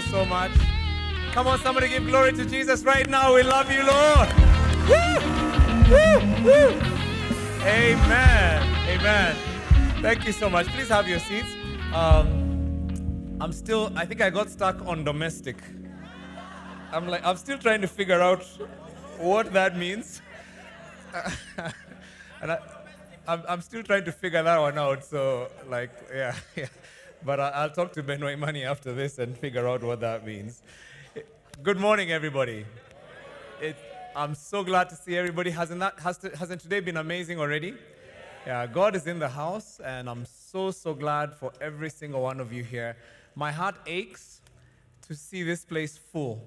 So much. Come on, somebody give glory to Jesus right now. We love you, Lord. Woo! Woo! Woo! Amen. Amen. Thank you so much. Please have your seats. Um, I'm still, I think I got stuck on domestic. I'm like, I'm still trying to figure out what that means. and I, I'm, I'm still trying to figure that one out. So, like, yeah, yeah. But I'll talk to Ben Waimani after this and figure out what that means. Good morning, everybody. It, I'm so glad to see everybody. Hasn't, that, has to, hasn't today been amazing already? Yeah, God is in the house, and I'm so, so glad for every single one of you here. My heart aches to see this place full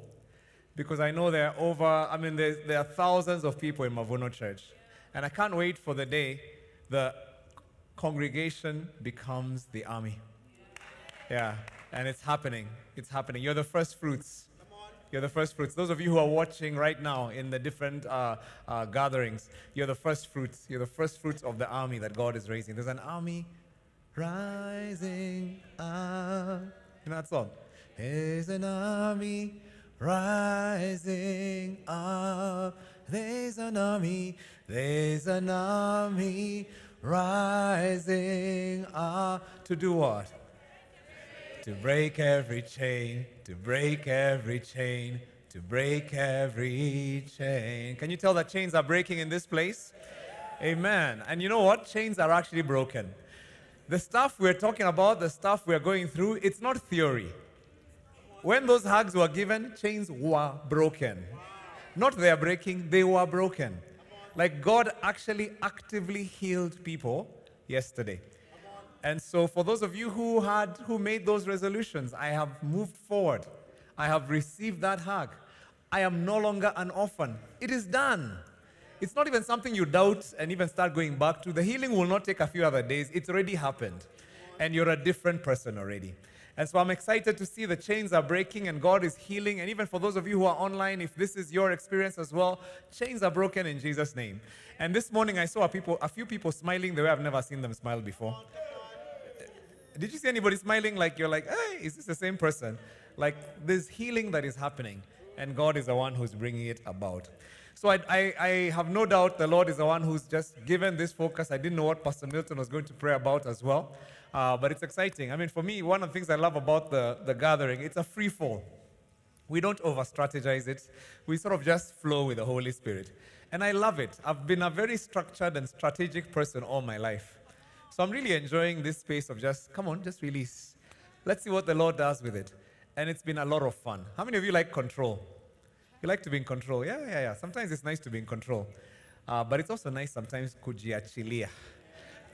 because I know there are over, I mean, there are thousands of people in Mavuno Church. And I can't wait for the day the congregation becomes the army. Yeah, and it's happening. It's happening. You're the first fruits. You're the first fruits. Those of you who are watching right now in the different uh, uh, gatherings, you're the first fruits. You're the first fruits of the army that God is raising. There's an army rising up. You know that song? There's an army rising up. There's an army. There's an army rising up. To do what? To break every chain, to break every chain, to break every chain. Can you tell that chains are breaking in this place? Amen. And you know what? Chains are actually broken. The stuff we're talking about, the stuff we're going through, it's not theory. When those hugs were given, chains were broken. Not they are breaking, they were broken. Like God actually actively healed people yesterday. And so for those of you who had who made those resolutions, I have moved forward. I have received that hug. I am no longer an orphan. It is done. It's not even something you doubt and even start going back to. The healing will not take a few other days. It's already happened. And you're a different person already. And so I'm excited to see the chains are breaking and God is healing. And even for those of you who are online, if this is your experience as well, chains are broken in Jesus' name. And this morning I saw a, people, a few people smiling the way I've never seen them smile before. Did you see anybody smiling like you're like, hey, is this the same person? Like there's healing that is happening, and God is the one who's bringing it about. So I, I, I, have no doubt the Lord is the one who's just given this focus. I didn't know what Pastor Milton was going to pray about as well, uh, but it's exciting. I mean, for me, one of the things I love about the, the gathering, it's a free fall. We don't over strategize it. We sort of just flow with the Holy Spirit. And I love it. I've been a very structured and strategic person all my life. So I'm really enjoying this space of just, come on, just release. Let's see what the Lord does with it. And it's been a lot of fun. How many of you like control? You like to be in control? Yeah, yeah, yeah. Sometimes it's nice to be in control. Uh, but it's also nice sometimes kujiachilia,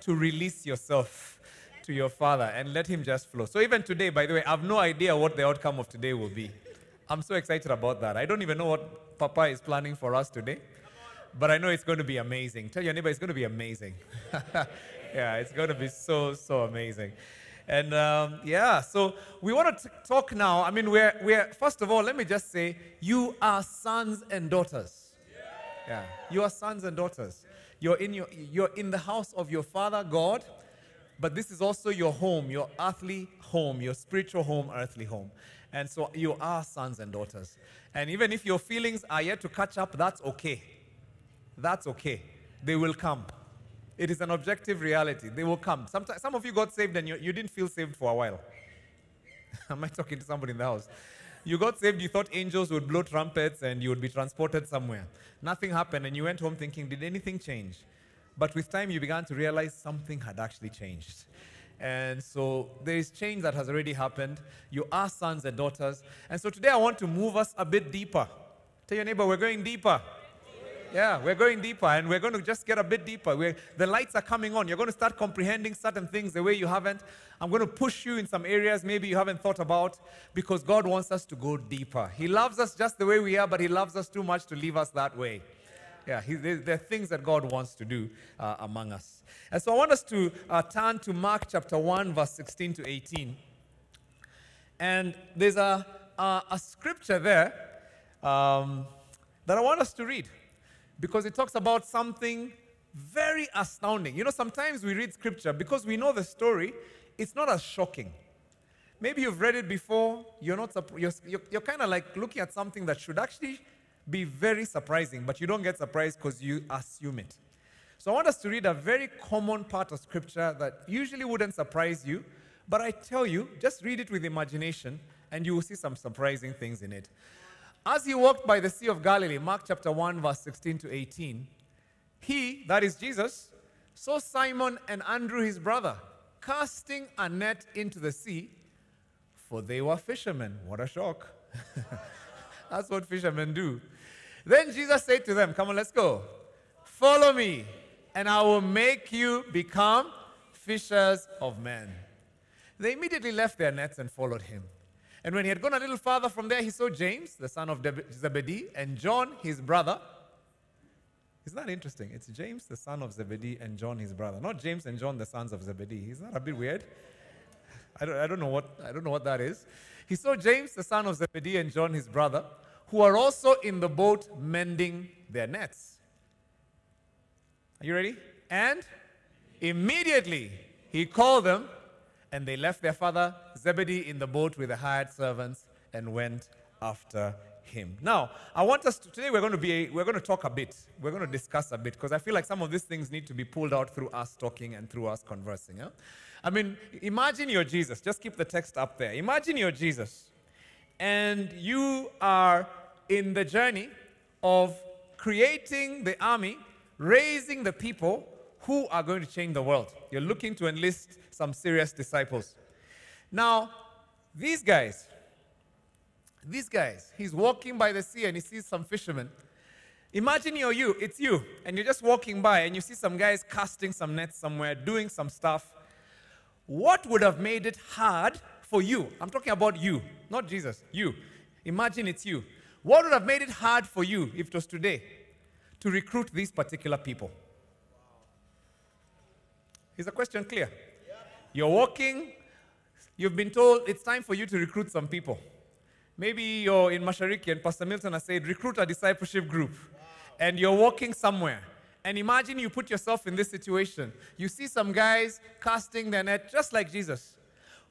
to release yourself to your Father and let Him just flow. So even today, by the way, I have no idea what the outcome of today will be. I'm so excited about that. I don't even know what Papa is planning for us today, but I know it's going to be amazing. Tell your neighbor it's going to be amazing. yeah, it's going to be so, so amazing. And um, yeah, so we want to talk now. I mean, we're, we're, first of all, let me just say, you are sons and daughters. Yeah, you are sons and daughters. You're in, your, you're in the house of your Father God, but this is also your home, your earthly home, your spiritual home, earthly home. And so you are sons and daughters. And even if your feelings are yet to catch up, that's okay. That's okay. They will come. It is an objective reality. They will come. Sometimes, some of you got saved and you, you didn't feel saved for a while. Am I talking to somebody in the house? You got saved, you thought angels would blow trumpets and you would be transported somewhere. Nothing happened, and you went home thinking, did anything change? But with time, you began to realize something had actually changed. And so there is change that has already happened. You are sons and daughters. And so today I want to move us a bit deeper. Tell your neighbor, we're going deeper. Yeah, we're going deeper and we're going to just get a bit deeper. We're, the lights are coming on. You're going to start comprehending certain things the way you haven't. I'm going to push you in some areas maybe you haven't thought about because God wants us to go deeper. He loves us just the way we are, but He loves us too much to leave us that way. Yeah, he, there, are things that God wants to do uh, among us. And so I want us to uh, turn to Mark chapter 1, verse 16 to 18. And there's a, a, a scripture there um, that I want us to read because it talks about something very astounding. You know, sometimes we read scripture because we know the story, it's not as shocking. Maybe you've read it before, you're, not, you're, you're, you're kind of like looking at something that should actually be very surprising, but you don't get surprised because you assume it. So I want us to read a very common part of scripture that usually wouldn't surprise you, but I tell you, just read it with imagination and you will see some surprising things in it. As he walked by the Sea of Galilee, Mark chapter 1, verse 16 to 18, he, that is Jesus, saw Simon and Andrew his brother casting a net into the sea, for they were fishermen. What a shock. That's what fishermen do. Then Jesus said to them, Come on, let's go. Follow me, and I will make you become fishers of men. They immediately left their nets and followed him. And when he had gone a little farther from there, he saw James, the son of Zebedee, and John, his brother. Isn't that interesting? It's James, the son of Zebedee, and John, his brother. Not James and John, the sons of Zebedee. Isn't that a bit weird? I don't, I don't, know, what, I don't know what that is. He saw James, the son of Zebedee, and John, his brother, who are also in the boat mending their nets. Are you ready? And immediately he called them, and they left their father Zebedee in the boat with the hired servants and went after him. Now, I want us to, today we're going to be we're going to talk a bit. We're going to discuss a bit because I feel like some of these things need to be pulled out through us talking and through us conversing. Yeah? I mean, imagine you're Jesus. Just keep the text up there. Imagine you're Jesus and you are in the journey of creating the army, raising the people who are going to change the world. You're looking to enlist some serious disciples. Now, these guys, these guys, he's walking by the sea and he sees some fishermen. Imagine you're you, it's you, and you're just walking by and you see some guys casting some nets somewhere, doing some stuff. What would have made it hard for you? I'm talking about you, not Jesus, you. Imagine it's you. What would have made it hard for you if it was today to recruit these particular people? Is the question clear? You're walking, you've been told it's time for you to recruit some people. Maybe you're in Mashariki and Pastor Milton has said, recruit a discipleship group. And you're walking somewhere. And imagine you put yourself in this situation. You see some guys casting their net just like Jesus.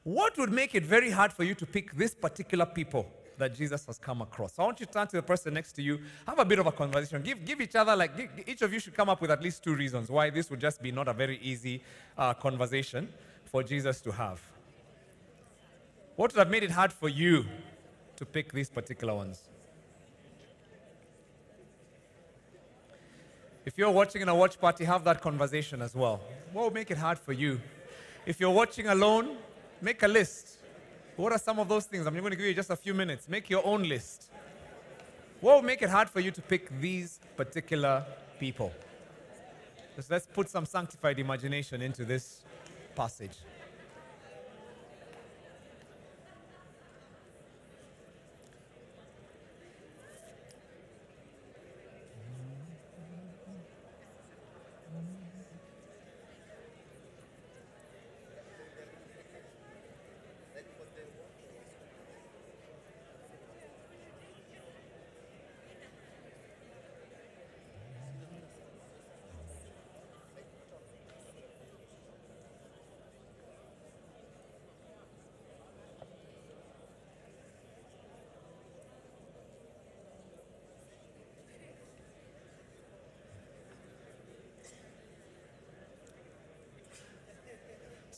What would make it very hard for you to pick this particular people that Jesus has come across? So I want you to turn to the person next to you, have a bit of a conversation. Give, give each other, like, give, each of you should come up with at least two reasons why this would just be not a very easy uh, conversation for Jesus to have. What would have made it hard for you to pick these particular ones. If you're watching in a watch party, have that conversation as well. What would make it hard for you? If you're watching alone, make a list. What are some of those things? I'm going to give you just a few minutes. Make your own list. What would make it hard for you to pick these particular people? Just let's put some sanctified imagination into this passage.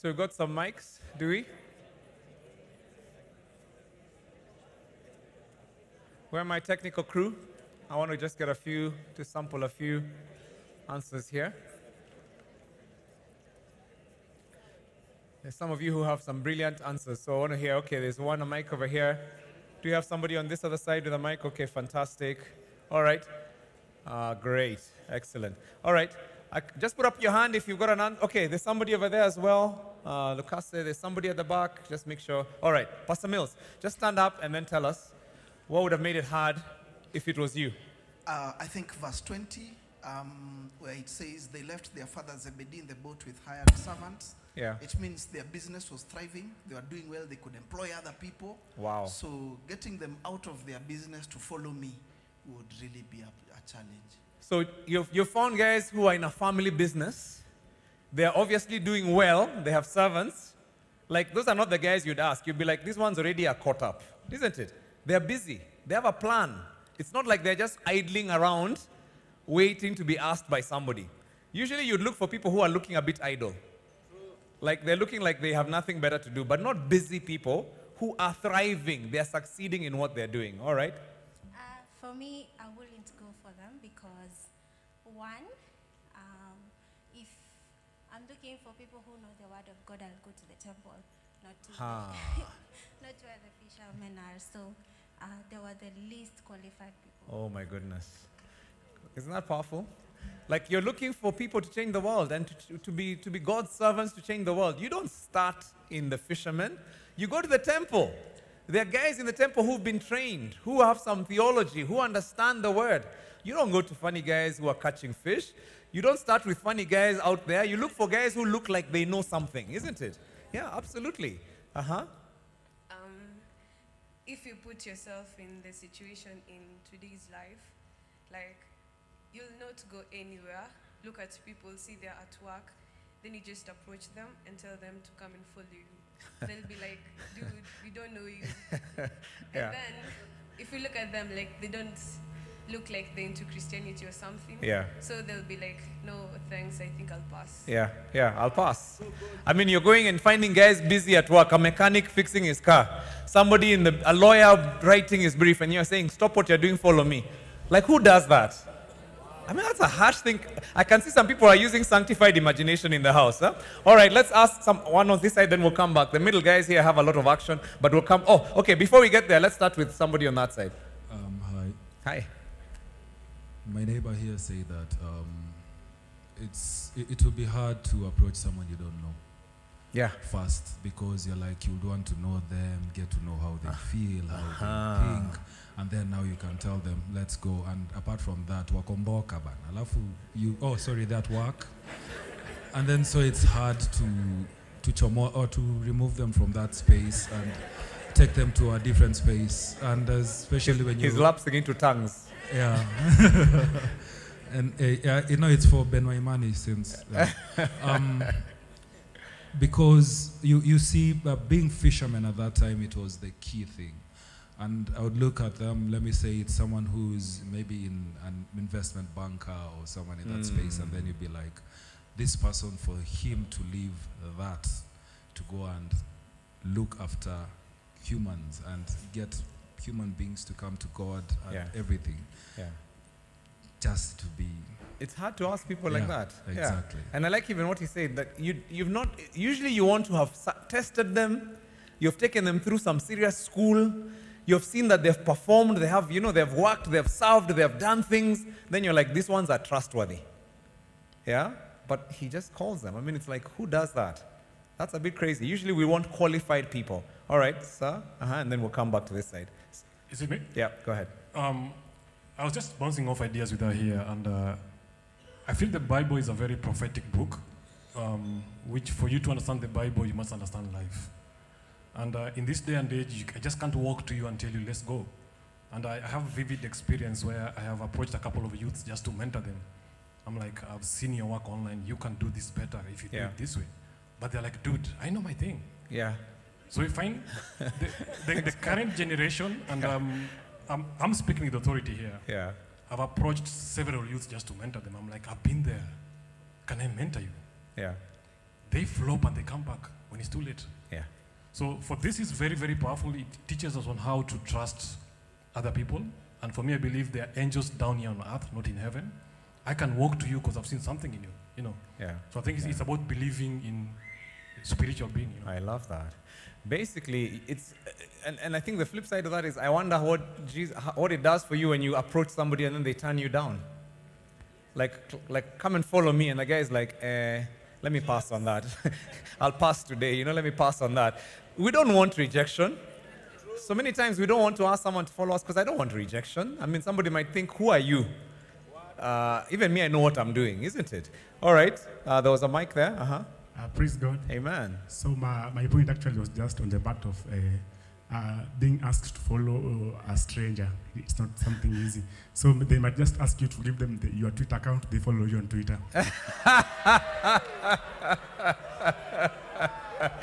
So we've got some mics, do we? Where my technical crew? I want to just get a few, to sample a few answers here. There's some of you who have some brilliant answers, so I want to hear, okay, there's one a mic over here. Do you have somebody on this other side with a mic? Okay, fantastic. All right. Uh, great. Excellent. All right. I, just put up your hand if you've got an. Okay, there's somebody over there as well. Uh, Lucas, there's somebody at the back. Just make sure. All right, Pastor Mills, just stand up and then tell us what would have made it hard if it was you. Uh, I think verse 20, um, where it says they left their father Zebedee in the boat with hired servants. Yeah. It means their business was thriving. They were doing well. They could employ other people. Wow. So getting them out of their business to follow me would really be a, a challenge. So you've, you've found guys who are in a family business. They are obviously doing well. They have servants. Like, those are not the guys you'd ask. You'd be like, these ones already are caught up, isn't it? They're busy. They have a plan. It's not like they're just idling around waiting to be asked by somebody. Usually, you'd look for people who are looking a bit idle. Like, they're looking like they have nothing better to do, but not busy people who are thriving. They're succeeding in what they're doing, all right? Uh, for me, I wouldn't go for them because, one, I'm looking for people who know the word of God, I'll go to the temple, not to, Ha. not where the fishermen are. So uh, they were the least qualified people. Oh my goodness. Isn't that powerful? Like you're looking for people to change the world and to, to, to be, to be God's servants to change the world. You don't start in the fishermen, you go to the temple. There are guys in the temple who've been trained, who have some theology, who understand the word. You don't go to funny guys who are catching fish. You don't start with funny guys out there. You look for guys who look like they know something, isn't it? Yeah, absolutely. Uh huh. Um, if you put yourself in the situation in today's life, like you'll not go anywhere, look at people, see they're at work, then you just approach them and tell them to come and follow you. They'll be like, dude, we don't know you. Yeah. And then if you look at them like they don't look like they're into Christianity or something, Yeah. so they'll be like, no, thanks, I think I'll pass. Yeah, yeah, I'll pass. I mean, you're going and finding guys busy at work, a mechanic fixing his car, somebody in the, a lawyer writing his brief, and you're saying, stop what you're doing, follow me. Like, who does that? I mean, that's a harsh thing. I can see some people are using sanctified imagination in the house. Huh? All right, let's ask some one on this side, then we'll come back. The middle guys here have a lot of action, but we'll come. Oh, okay. Before we get there, let's start with somebody on that side. Um, hi. Hi. My neighbor here say that um, it's it, it will be hard to approach someone you don't know Yeah. first because you're like you'd want to know them, get to know how they feel, how Aha. they think, and then now you can tell them, let's go. And apart from that, wakomboka bana. Alafu you oh sorry that work, and then so it's hard to to chomo or to remove them from that space and take them to a different space, and especially when you He's lapsing into tongues. Yeah. and uh, yeah, you know, it's for Benoit Imani since. uh, um, because you, you see, uh, being fishermen at that time, it was the key thing. And I would look at them, let me say it's someone who's maybe in an investment banker or someone in that space, and then you'd be like, this person, for him to leave that, to go and look after humans and get human beings to come to God and Yeah. everything, Yeah. just to be It's hard to ask people like that. exactly. Yeah. And I like even what he said that you, you've not, usually you want to have tested them, you've taken them through some serious school, you've seen that they've performed, they have, you know, they've worked, they've served, they've done things. Then you're like, these ones are trustworthy. Yeah? But he just calls them. I mean, it's like, who does that? That's a bit crazy. Usually we want qualified people. All right, sir. Uh-huh, and then we'll come back to this side. Is it me? Yeah, go ahead. Um, I was just bouncing off ideas with her here, and uh, I feel the Bible is a very prophetic book, um, which for you to understand the Bible, you must understand life. And uh, in this day and age, you, I just can't walk to you and tell you, let's go. And I, I have vivid experience where I have approached a couple of youths just to mentor them. I'm like, I've seen your work online. You can do this better if you do it this way. But they're like, dude, I know my thing. Yeah. So we find the, the, the current generation, and um, I'm, I'm speaking with authority here. Yeah. I've approached several youths just to mentor them. I'm like, I've been there. Can I mentor you? Yeah. They flop and they come back when it's too late. Yeah. So for this is very, very powerful. It teaches us on how to trust other people. And for me, I believe there are angels down here on earth, not in heaven. I can walk to you because I've seen something in you, you know. Yeah. So I think it's, it's about believing in spiritual being, you know. I love that. Basically, it's, and, and I think the flip side of that is I wonder what, Jesus, what it does for you when you approach somebody and then they turn you down. Like, like come and follow me, and the guy is like, eh, let me pass on that. I'll pass today, you know, let me pass on that. We don't want rejection. So many times we don't want to ask someone to follow us because I don't want rejection. I mean, somebody might think, who are you? Uh, even me, I know what I'm doing, isn't it? All right, uh, there was a mic there. Uh huh. Uh, praise God. Amen. So my, my point actually was just on the part of uh, uh, being asked to follow a stranger. It's not something easy. So they might just ask you to give them the, your Twitter account. They follow you on Twitter.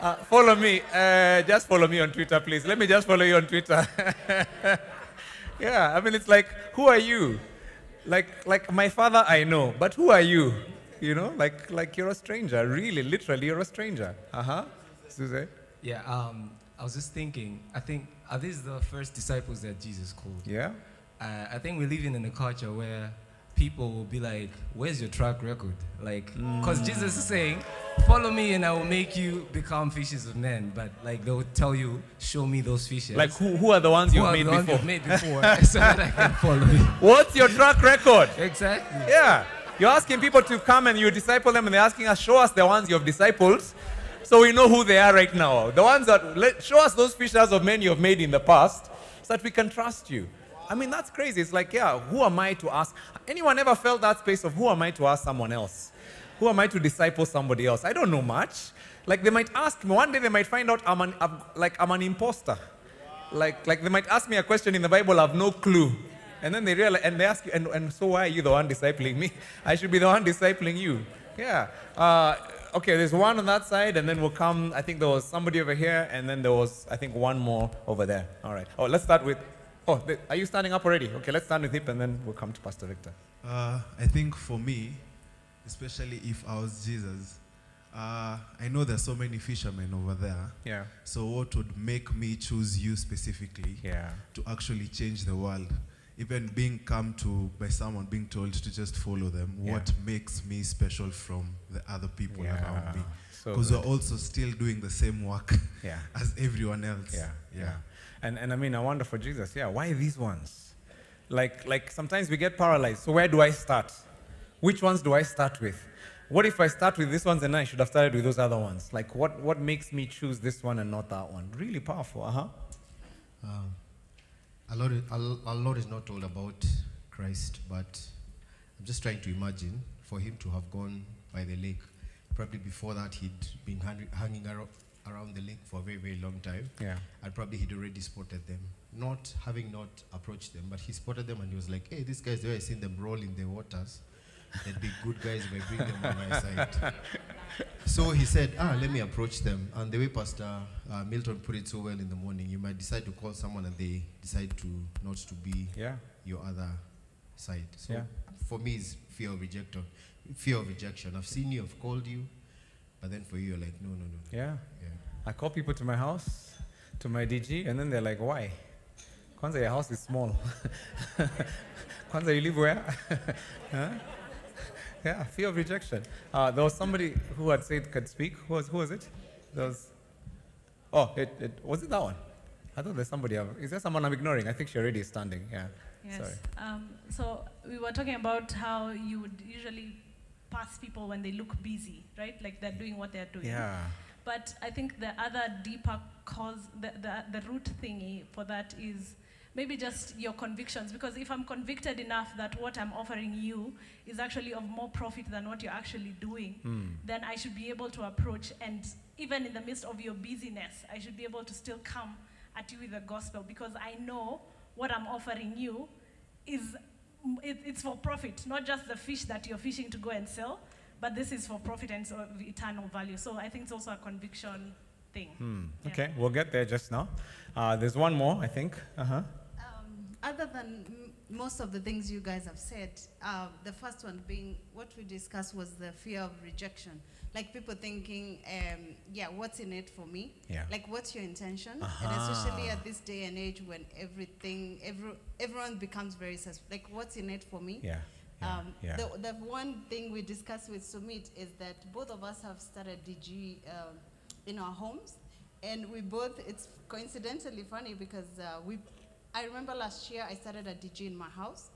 Uh, follow me. Uh, just follow me on Twitter, please. Let me just follow you on Twitter. yeah, I mean, it's like, who are you? Like, like my father, I know, but who are you? You know, like, like you're a stranger. Really, literally, you're a stranger. Uh huh. Suze? Yeah, um, I was just thinking, I think, are these the first disciples that Jesus called? Yeah. Uh, I think we're living in a culture where people will be like, where's your track record? Like, because Jesus is saying, follow me and I will make you become fishes of men. But like, they'll tell you, show me those fishes. Like, who, who are the ones Who you've are made the ones before? you've made before so that I can follow you. What's your track record? Exactly. Yeah. You're asking people to come and you disciple them, and they're asking us, show us the ones you have disciples so we know who they are right now. The ones that, let, show us those fishers of men you have made in the past, so that we can trust you. I mean, that's crazy. It's like, yeah, who am I to ask? Anyone ever felt that space of who am I to ask someone else? Who am I to disciple somebody else? I don't know much. Like, they might ask me, one day they might find out I'm an, I'm, like, I'm an imposter. Like, like they might ask me a question in the Bible, I have no clue. And then they realize, and they ask you, and, and so why are you the one discipling me? I should be the one discipling you. Yeah. Uh, okay, there's one on that side, and then we'll come. I think there was somebody over here, and then there was, I think, one more over there. All right. Oh, let's start with. Oh, the, are you standing up already? Okay, let's start with him, and then we'll come to Pastor Victor. Uh, I think for me, especially if I was Jesus, uh, I know there's so many fishermen over there. Yeah. So what would make me choose you specifically Yeah. to actually change the world? Even being come to by someone being told to just follow them, Yeah. what makes me special from the other people Yeah. around me? So Because we're also still doing the same work Yeah. as everyone else. Yeah, yeah. And, and I mean, I wonder for Jesus, yeah, why these ones? Like, like sometimes we get paralyzed. So where do I start? Which ones do I start with? What if I start with this ones and I should have started with those other ones? Like, what, what makes me choose this one and not that one? Really powerful, uh huh. Um, a lot, a, a lot is not told about Christ, but I'm just trying to imagine for him to have gone by the lake. Probably before that, he'd been hanging around the lake for a very, very long time. Yeah. And probably he'd already spotted them. Not having not approached them, but he spotted them and he was like, hey, these guys, the way I seen them roll in the waters, they'd be good guys if I bring them on my side. So he said, ah, let me approach them. And the way Pastor uh, Milton put it so well in the morning, you might decide to call someone and they decide to not to be Yeah. your other side. So Yeah. for me, it's fear of rejection. Fear of rejection. I've seen you, I've called you, but then for you, you're like, no, no, no. no. Yeah. Yeah. I call people to my house, to my DG, and then they're like, why? Kwanza, your house is small. Kwanza, you live where? huh? Yeah, fear of rejection. Uh, there was somebody who had said could speak. Who was, who was it? There was, oh, it, it, was it that one? I thought there's somebody. else. Is there someone I'm ignoring? I think she already is standing. Yeah. Yes. Sorry. Um, so we were talking about how you would usually pass people when they look busy, right? Like they're doing what they're doing. Yeah. But I think the other deeper cause, the, the, the root thingy for that is maybe just your convictions. Because if I'm convicted enough that what I'm offering you is actually of more profit than what you're actually doing, Mm. then I should be able to approach and even in the midst of your busyness, I should be able to still come at you with the gospel because I know what I'm offering you is it, it's for profit, not just the fish that you're fishing to go and sell, but this is for profit and so of eternal value. So I think it's also a conviction thing. Hmm. Yeah. Okay, we'll get there just now. Uh, there's one more, I think. Uh huh. Um, other than m- most of the things you guys have said, uh, the first one being what we discussed was the fear of rejection. Like people thinking, um, yeah, what's in it for me? Yeah. Like, what's your intention? And especially at this day and age when everything, every, everyone becomes very like, what's in it for me? Yeah. yeah, Um, yeah. the, the one thing we discussed with Sumit is that both of us have started DG um, in our homes, and we both. It's coincidentally funny because uh, we. I remember last year I started a DG in my house,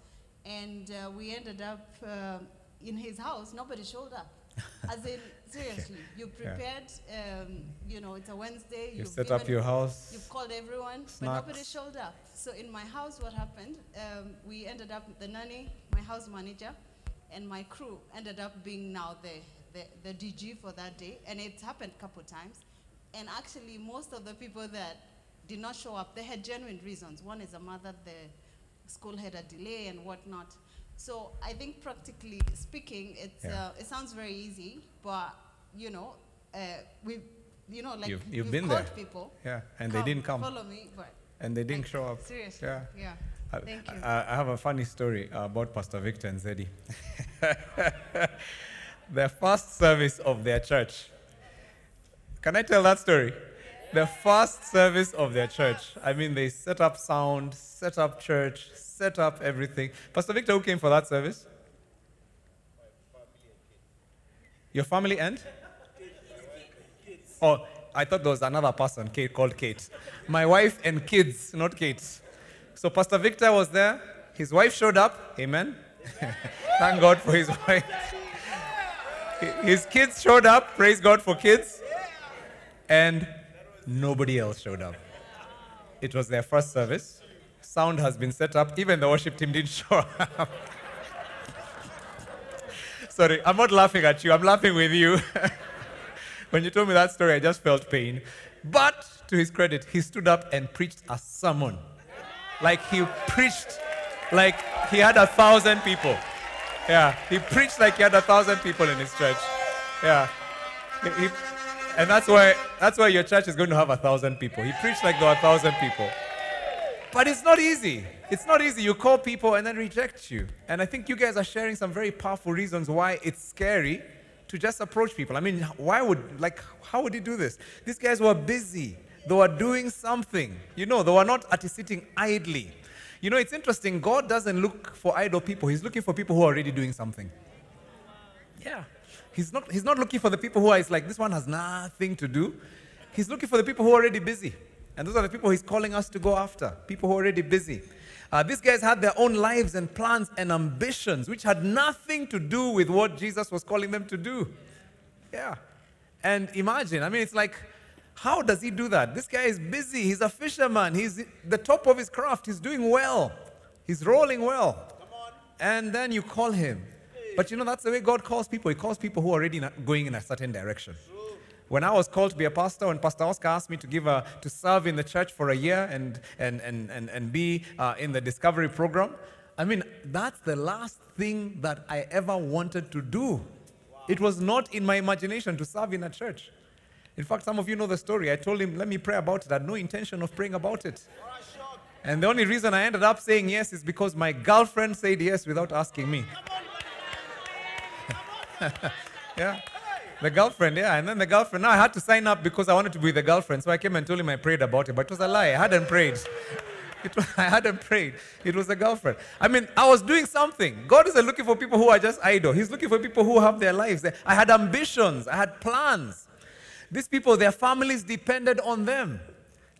and uh, we ended up uh, in his house. Nobody showed up. As in, seriously, you prepared. Um, you know, it's a Wednesday. You set up your house. You've called everyone, but nobody showed up. So in my house, what happened? Um, we ended up the nanny, my house manager, and my crew ended up being now the, the, the DG for that day, and it's happened a couple times. And actually, most of the people that did not show up, they had genuine reasons. One is a mother, the school had a delay and whatnot. So I think practically speaking, it's, Yeah. uh, it sounds very easy, but you know, uh, we you know, like You've- you've been there. people. Yeah, and they didn't come. Follow me, but And they didn't show up. seriously, Yeah. yeah. I, Thank you. I, I have a funny story about Pastor Victor and Zeddy. the first service of their church. Can I tell that story? The first service of their church. I mean, they set up sound, set up church, set up everything. Pastor Victor, who came for that service? Your family and? Oh, I thought there was another person, Kate, called Kate. My wife and kids, not Kate. So Pastor Victor was there. His wife showed up. Amen. Thank God for his wife. His kids showed up. Praise God for kids. And nobody else showed up. It was their first service. Sound has been set up. Even the worship team didn't show up. Sorry, I'm not laughing at you. I'm laughing with you. when you told me that story, I just felt pain. But to his credit, he stood up and preached a sermon. Like he preached, like he had a thousand people. Yeah, he preached like he had a thousand people in his church. Yeah, He- he- and that's why that's why your church is going to have a thousand people. He preached like there were a thousand people. But it's not easy. It's not easy. You call people and then reject you. And I think you guys are sharing some very powerful reasons why it's scary to just approach people. I mean, why would, like, how would he do this? These guys were busy. They were doing something. You know, they were not at sitting idly. You know, it's interesting. God doesn't look for idle people, He's looking for people who are already doing something. Yeah. He's not, he's not looking for the people who are it's like, this one has nothing to do. He's looking for the people who are already busy. And those are the people he's calling us to go after, people who are already busy. Uh, these guys had their own lives and plans and ambitions, which had nothing to do with what Jesus was calling them to do. Yeah. And imagine, I mean, it's like, how does he do that? This guy is busy. He's a fisherman. He's the top of his craft. He's doing well. He's rolling well. And then you call him. But you know, that's the way God calls people. He calls people who are already going in a certain direction. When I was called to be a pastor, when Pastor Oscar asked me to give a, to serve in the church for a year and, and, and, and, and be uh, in the discovery program, I mean, that's the last thing that I ever wanted to do. It was not in my imagination to serve in a church. In fact, some of you know the story. I told him, let me pray about it. I had no intention of praying about it. And the only reason I ended up saying yes is because my girlfriend said yes without asking me. yeah. The girlfriend, yeah. And then the girlfriend, now I had to sign up because I wanted to be the girlfriend. So I came and told him I prayed about it, but it was a lie. I hadn't prayed. Was, I hadn't prayed. It was a girlfriend. I mean, I was doing something. God isn't looking for people who are just idle. He's looking for people who have their lives. I had ambitions. I had plans. These people, their families depended on them.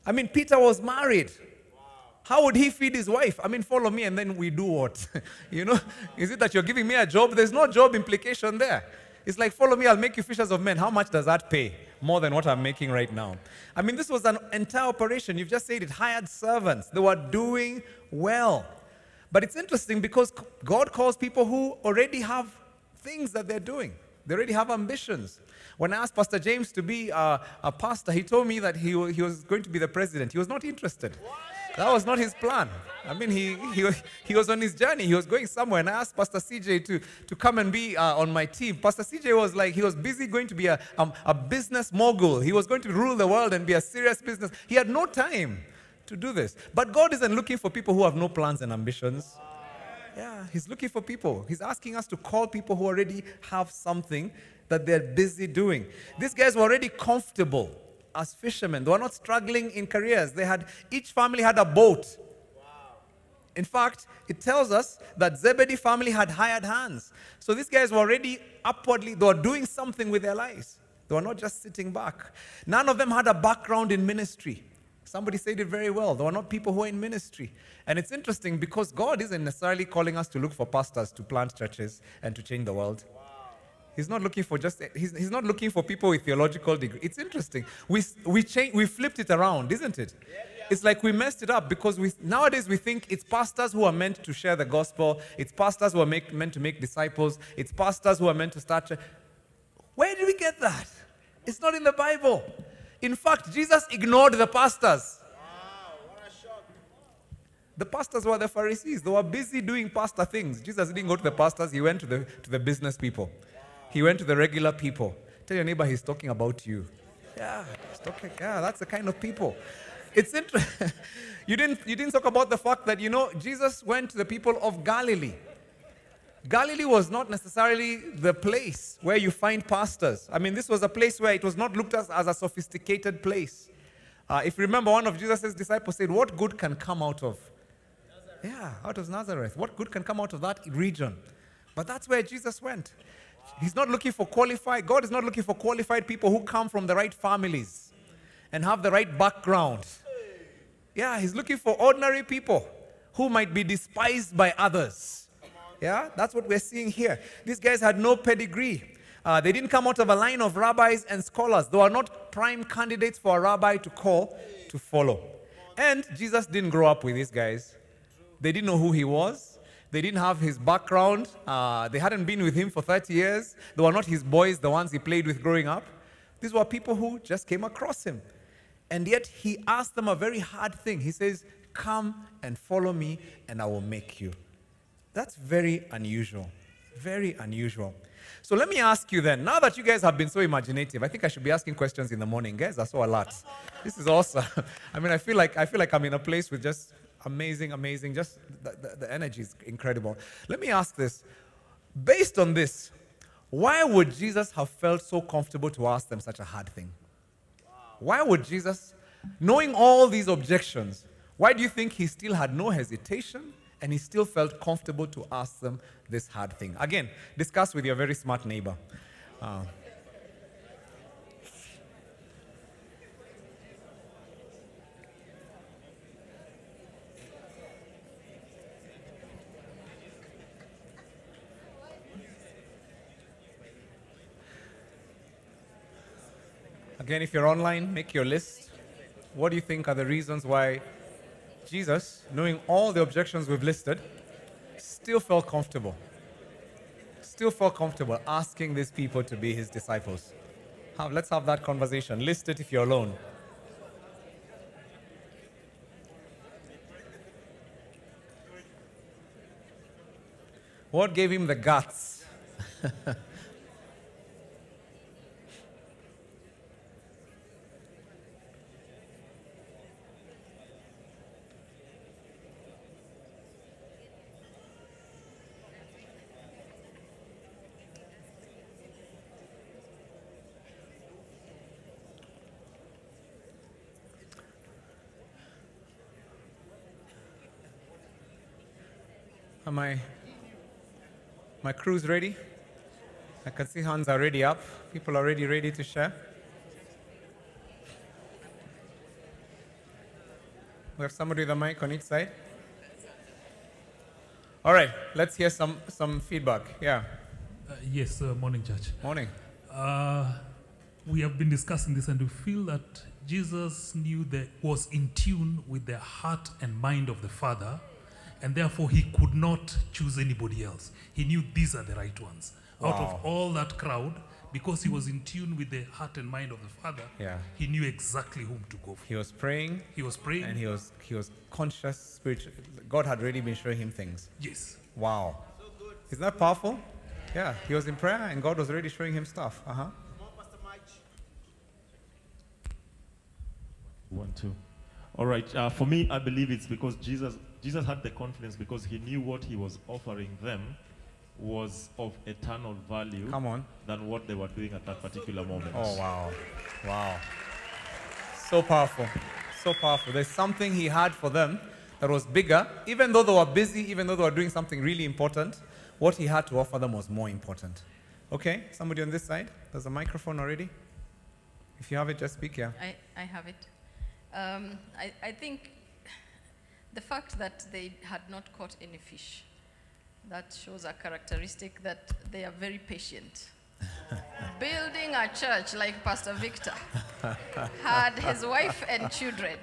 I mean, Peter was married. How would he feed his wife? I mean, follow me and then we do what? you know, is it that you're giving me a job? There's no job implication there. It's like, follow me, I'll make you fishers of men. How much does that pay? More than what I'm making right now. I mean, this was an entire operation. You've just said it hired servants. They were doing well. But it's interesting because God calls people who already have things that they're doing, they already have ambitions. When I asked Pastor James to be a, a pastor, he told me that he, he was going to be the president. He was not interested. That was not his plan. I mean, he, he, he was on his journey. He was going somewhere. And I asked Pastor CJ to, to come and be uh, on my team. Pastor CJ was like, he was busy going to be a, um, a business mogul. He was going to rule the world and be a serious business. He had no time to do this. But God isn't looking for people who have no plans and ambitions. Yeah, He's looking for people. He's asking us to call people who already have something that they're busy doing. These guys were already comfortable as fishermen. They were not struggling in careers. They had each family had a boat. In fact, it tells us that Zebedee family had hired hands. So these guys were already upwardly, they were doing something with their lives. They were not just sitting back. None of them had a background in ministry. Somebody said it very well. They were not people who are in ministry. And it's interesting because God isn't necessarily calling us to look for pastors to plant churches and to change the world. He's not looking for just he's, he's not looking for people with theological degree. It's interesting. We we change we flipped it around, isn't it? It's like we messed it up because we nowadays we think it's pastors who are meant to share the gospel. It's pastors who are make, meant to make disciples. It's pastors who are meant to start. Where did we get that? It's not in the Bible. In fact, Jesus ignored the pastors. The pastors were the Pharisees. They were busy doing pastor things. Jesus didn't go to the pastors, he went to the, to the business people. He went to the regular people. Tell your neighbor he's talking about you. Yeah, just okay. Yeah, that's the kind of people. It's interesting. you didn't you didn't talk about the fact that you know Jesus went to the people of Galilee. Galilee was not necessarily the place where you find pastors. I mean, this was a place where it was not looked at as a sophisticated place. Uh, if you remember, one of Jesus' disciples said, What good can come out of? Yeah, out of Nazareth. What good can come out of that region? But that's where Jesus went. He's not looking for qualified, God is not looking for qualified people who come from the right families and have the right background. Yeah, He's looking for ordinary people who might be despised by others. Yeah, that's what we're seeing here. These guys had no pedigree. Uh, they didn't come out of a line of rabbis and scholars. They were not prime candidates for a rabbi to call to follow. And Jesus didn't grow up with these guys. They didn't know who he was. They didn't have his background. Uh, they hadn't been with him for 30 years. They were not his boys, the ones he played with growing up. These were people who just came across him. And yet he asked them a very hard thing. He says, Come and follow me, and I will make you. That's very unusual. Very unusual. So let me ask you then, now that you guys have been so imaginative, I think I should be asking questions in the morning. Guys are so alert. This is awesome. I mean, I feel like I feel like I'm in a place with just amazing, amazing, just the, the, the energy is incredible. Let me ask this. Based on this, why would Jesus have felt so comfortable to ask them such a hard thing? Why would Jesus, knowing all these objections, why do you think he still had no hesitation and he still felt comfortable to ask them this hard thing? Again, discuss with your very smart neighbor. Uh, Again, if you're online, make your list. What do you think are the reasons why Jesus, knowing all the objections we've listed, still felt comfortable? Still felt comfortable asking these people to be his disciples? Have, let's have that conversation. List it if you're alone. What gave him the guts? I, my crew's ready? I can see hands are already up. People are already ready to share. We have somebody with a mic on each side. All right, let's hear some, some feedback. Yeah. Uh, yes, uh, morning, Judge. Morning. Uh, we have been discussing this, and we feel that Jesus knew that was in tune with the heart and mind of the Father, and therefore he could not choose anybody else. He knew these are the right ones. Out of all that crowd, because he was in tune with the heart and mind of the Father, Yeah. he knew exactly whom to go for. He was praying. He was praying. And he was, he was conscious, spiritual. God had already been showing him things. Yes. Wow. Isn't that powerful? Yeah. He was in prayer and God was already showing him stuff. Uh huh. One, two. All right. Uh, for me, I believe it's because Jesus, Jesus had the confidence because he knew what he was offering them was of eternal value Come on. than what they were doing at that particular moment. Oh, wow. Wow. So powerful. So powerful. There's something he had for them that was bigger. Even though they were busy, even though they were doing something really important, what he had to offer them was more important. Okay, somebody on this side? There's a microphone already. If you have it, just speak, yeah. I, I have it. Um, I, I think the fact that they had not caught any fish, that shows a characteristic that they are very patient. Building a church like Pastor Victor had his wife and children.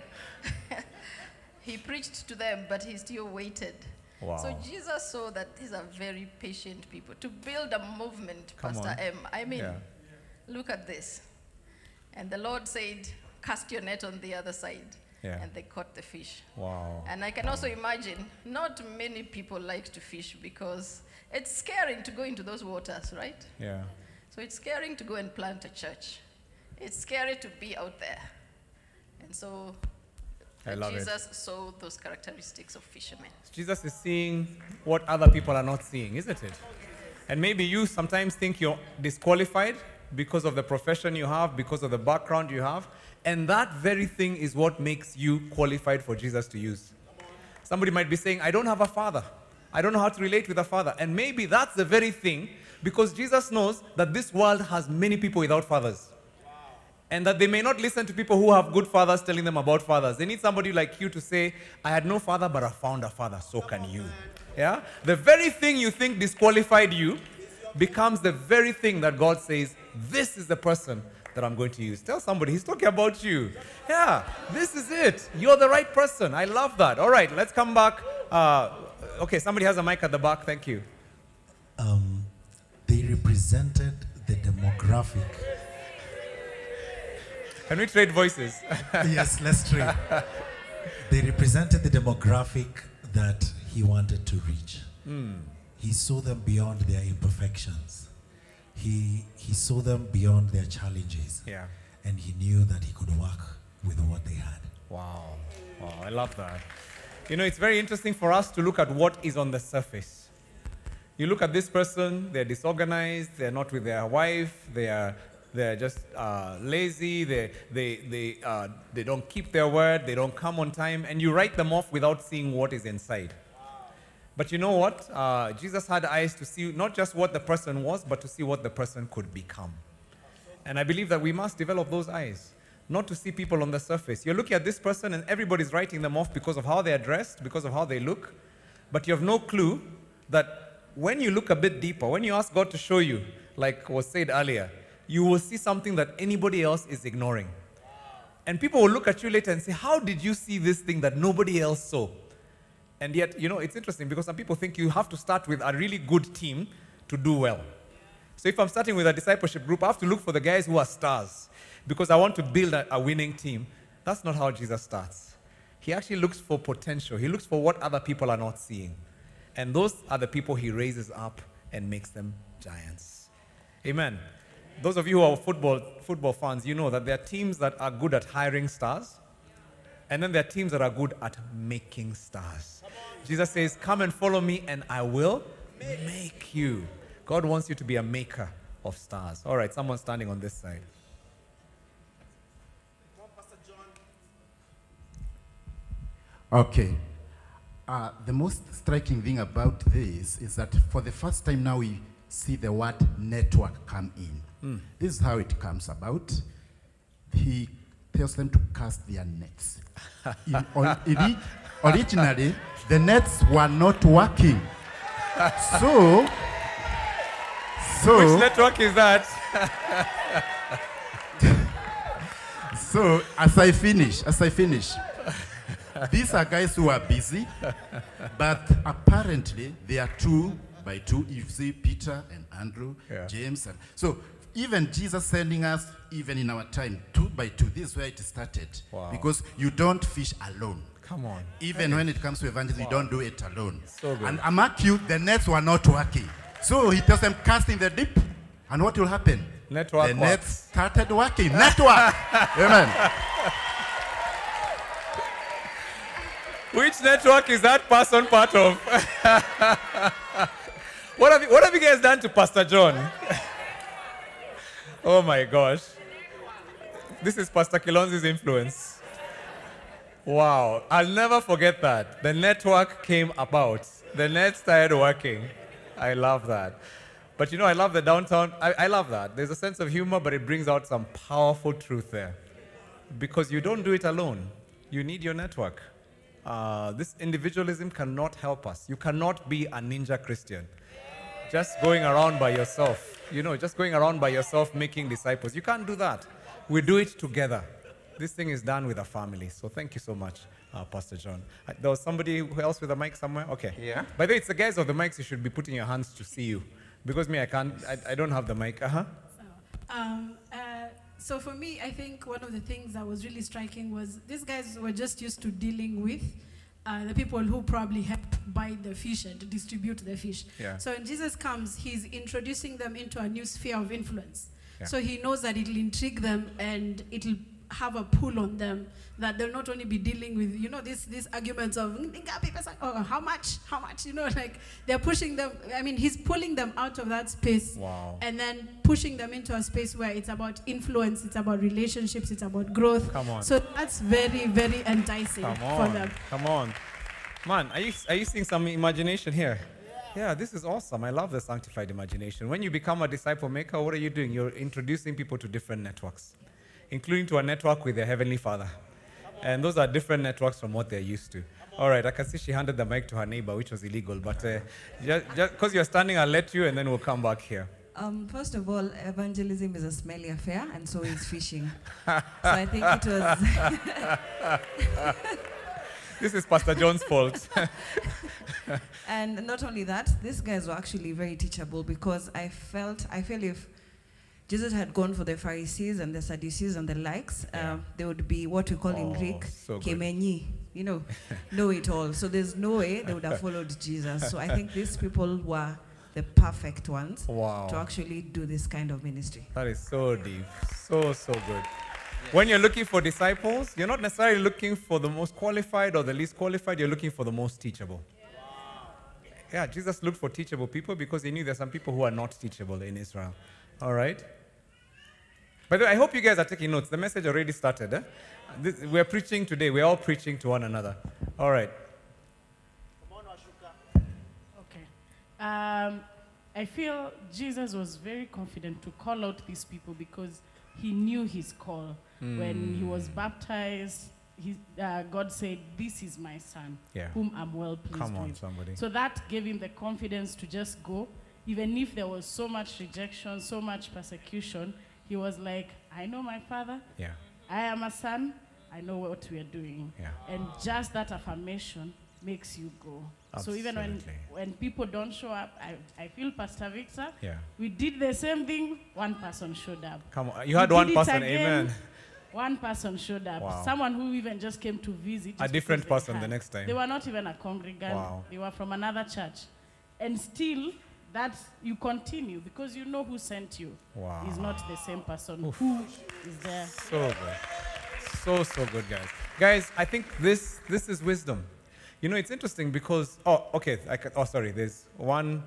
he preached to them, but he still waited. Wow. So Jesus saw that these are very patient people. To build a movement, Come Pastor on. M, I mean, Yeah. look at this. And the Lord said, Cast your net on the other side. Yeah. And they caught the fish. Wow. And I can also imagine not many people like to fish because it's scaring to go into those waters, right? Yeah. So it's scaring to go and plant a church. It's scary to be out there. And so I love it. Jesus saw those characteristics of fishermen. Jesus is seeing what other people are not seeing, isn't it? And maybe you sometimes think you're disqualified because of the profession you have, because of the background you have. And that very thing is what makes you qualified for Jesus to use. Somebody might be saying, I don't have a father. I don't know how to relate with a father. And maybe that's the very thing because Jesus knows that this world has many people without fathers. And that they may not listen to people who have good fathers telling them about fathers. They need somebody like you to say, I had no father, but I found a father, so can you. Yeah? The very thing you think disqualified you becomes the very thing that God says, This is the person that I'm going to use. Tell somebody, He's talking about you. Yeah, this is it. You're the right person. I love that. All right, let's come back. Uh, okay, somebody has a mic at the back. Thank you. Um, they represented the demographic. Can we trade voices? yes, let's trade. They represented the demographic that he wanted to reach. Hmm. He saw them beyond their imperfections. He, he saw them beyond their challenges. Yeah. And he knew that he could work with what they had. Wow. Wow, I love that. You know, it's very interesting for us to look at what is on the surface. You look at this person, they're disorganized, they're not with their wife, they are they're just uh, lazy, they, they, they, uh, they don't keep their word, they don't come on time, and you write them off without seeing what is inside. But you know what? Uh, Jesus had eyes to see not just what the person was, but to see what the person could become. And I believe that we must develop those eyes, not to see people on the surface. You're looking at this person and everybody's writing them off because of how they're dressed, because of how they look, but you have no clue that when you look a bit deeper, when you ask God to show you, like was said earlier, you will see something that anybody else is ignoring. And people will look at you later and say, How did you see this thing that nobody else saw? And yet, you know, it's interesting because some people think you have to start with a really good team to do well. So if I'm starting with a discipleship group, I have to look for the guys who are stars because I want to build a, a winning team. That's not how Jesus starts. He actually looks for potential, he looks for what other people are not seeing. And those are the people he raises up and makes them giants. Amen. Those of you who are football, football fans, you know that there are teams that are good at hiring stars, and then there are teams that are good at making stars. Jesus says, Come and follow me, and I will make you. God wants you to be a maker of stars. All right, someone standing on this side. Okay. Uh, the most striking thing about this is that for the first time now we see the word network come in. Mm. This is how it comes about. He tells them to cast their nets. In, on, ori- originally, the nets were not working. So, so Which network is that? So, as I finish, as I finish, these are guys who are busy, but apparently they are two by two. You see Peter and Andrew, Yeah. James, and so even Jesus sending us, even in our time, two by two. This is where it started. Wow. Because you don't fish alone. Come on. Even when it comes to evangelism, you don't do it alone. So good. And I mark you, the nets were not working. So he tells them, cast in the deep, and what will happen? Network the nets started working. Network. Amen. Which network is that person part of? what, have you, what have you guys done to Pastor John? oh my gosh. This is Pastor Kilonzi's influence. Wow. I'll never forget that. The network came about, the net started working. I love that. But you know, I love the downtown. I, I love that. There's a sense of humor, but it brings out some powerful truth there. Because you don't do it alone, you need your network. Uh, this individualism cannot help us. You cannot be a ninja Christian. Just going around by yourself, you know, just going around by yourself making disciples. You can't do that. We do it together. This thing is done with a family. So thank you so much, uh, Pastor John. Uh, there was somebody else with a mic somewhere? Okay. Yeah. By the way, it's the guys of the mics you should be putting your hands to see you. Because me, I can't, I, I don't have the mic. Uh huh. Um, uh, so for me, I think one of the things that was really striking was these guys were just used to dealing with uh, the people who probably help buy the fish and distribute the fish. Yeah. So when Jesus comes, he's introducing them into a new sphere of influence. Yeah. So he knows that it'll intrigue them and it'll have a pull on them that they'll not only be dealing with, you know, these these arguments of mm, oh, how much, how much, you know, like they're pushing them. I mean, he's pulling them out of that space Wow. and then pushing them into a space where it's about influence, it's about relationships, it's about growth. Come on. So that's very, very enticing Come for on. them. Come on. Man, are you, are you seeing some imagination here? Yeah, this is awesome. I love the sanctified imagination. When you become a disciple maker, what are you doing? You're introducing people to different networks, including to a network with their Heavenly Father. And those are different networks from what they're used to. All right, I can see she handed the mic to her neighbor, which was illegal, but uh, just because you're standing, I'll let you and then we'll come back here. Um, first of all, evangelism is a smelly affair, and so is fishing. so I think it was. this is Pastor John's fault. and not only that, these guys were actually very teachable because I felt, I feel if Jesus had gone for the Pharisees and the Sadducees and the likes, uh, they would be what we call in Oh, Greek, so kemenyi, you know, know it all. So there's no way they would have followed Jesus. So I think these people were the perfect ones Wow. to actually do this kind of ministry. That is so deep. So, so good. When you're looking for disciples, you're not necessarily looking for the most qualified or the least qualified, you're looking for the most teachable. Yeah, Jesus looked for teachable people because he knew there's some people who are not teachable in Israel. All right? By the way, I hope you guys are taking notes. The message already started. Eh? This, we're preaching today. We're all preaching to one another. All right. Okay. Um, I feel Jesus was very confident to call out these people because he knew his call. When he was Mm. baptized, he, uh, God said, This is my son, Yeah. whom I'm well pleased Come on, with. somebody. So that gave him the confidence to just go. Even if there was so much rejection, so much persecution, he was like, I know my father. Yeah. I am a son. I know what we are doing. Yeah. And just that affirmation makes you go. Absolutely. So even when, when people don't show up, I, I feel Pastor Victor, Yeah. we did the same thing, one person showed up. Come on. You had did one person, again, amen. One person showed up. Wow. Someone who even just came to visit. A different person the next time. They were not even a congregant. Wow. They were from another church. And still, that you continue because you know who sent you. Wow. Is not the same person Oof. who is there. So good. So, so good, guys. Guys, I think this, this is wisdom. You know, it's interesting because, oh, okay, I can, oh, sorry, there's one,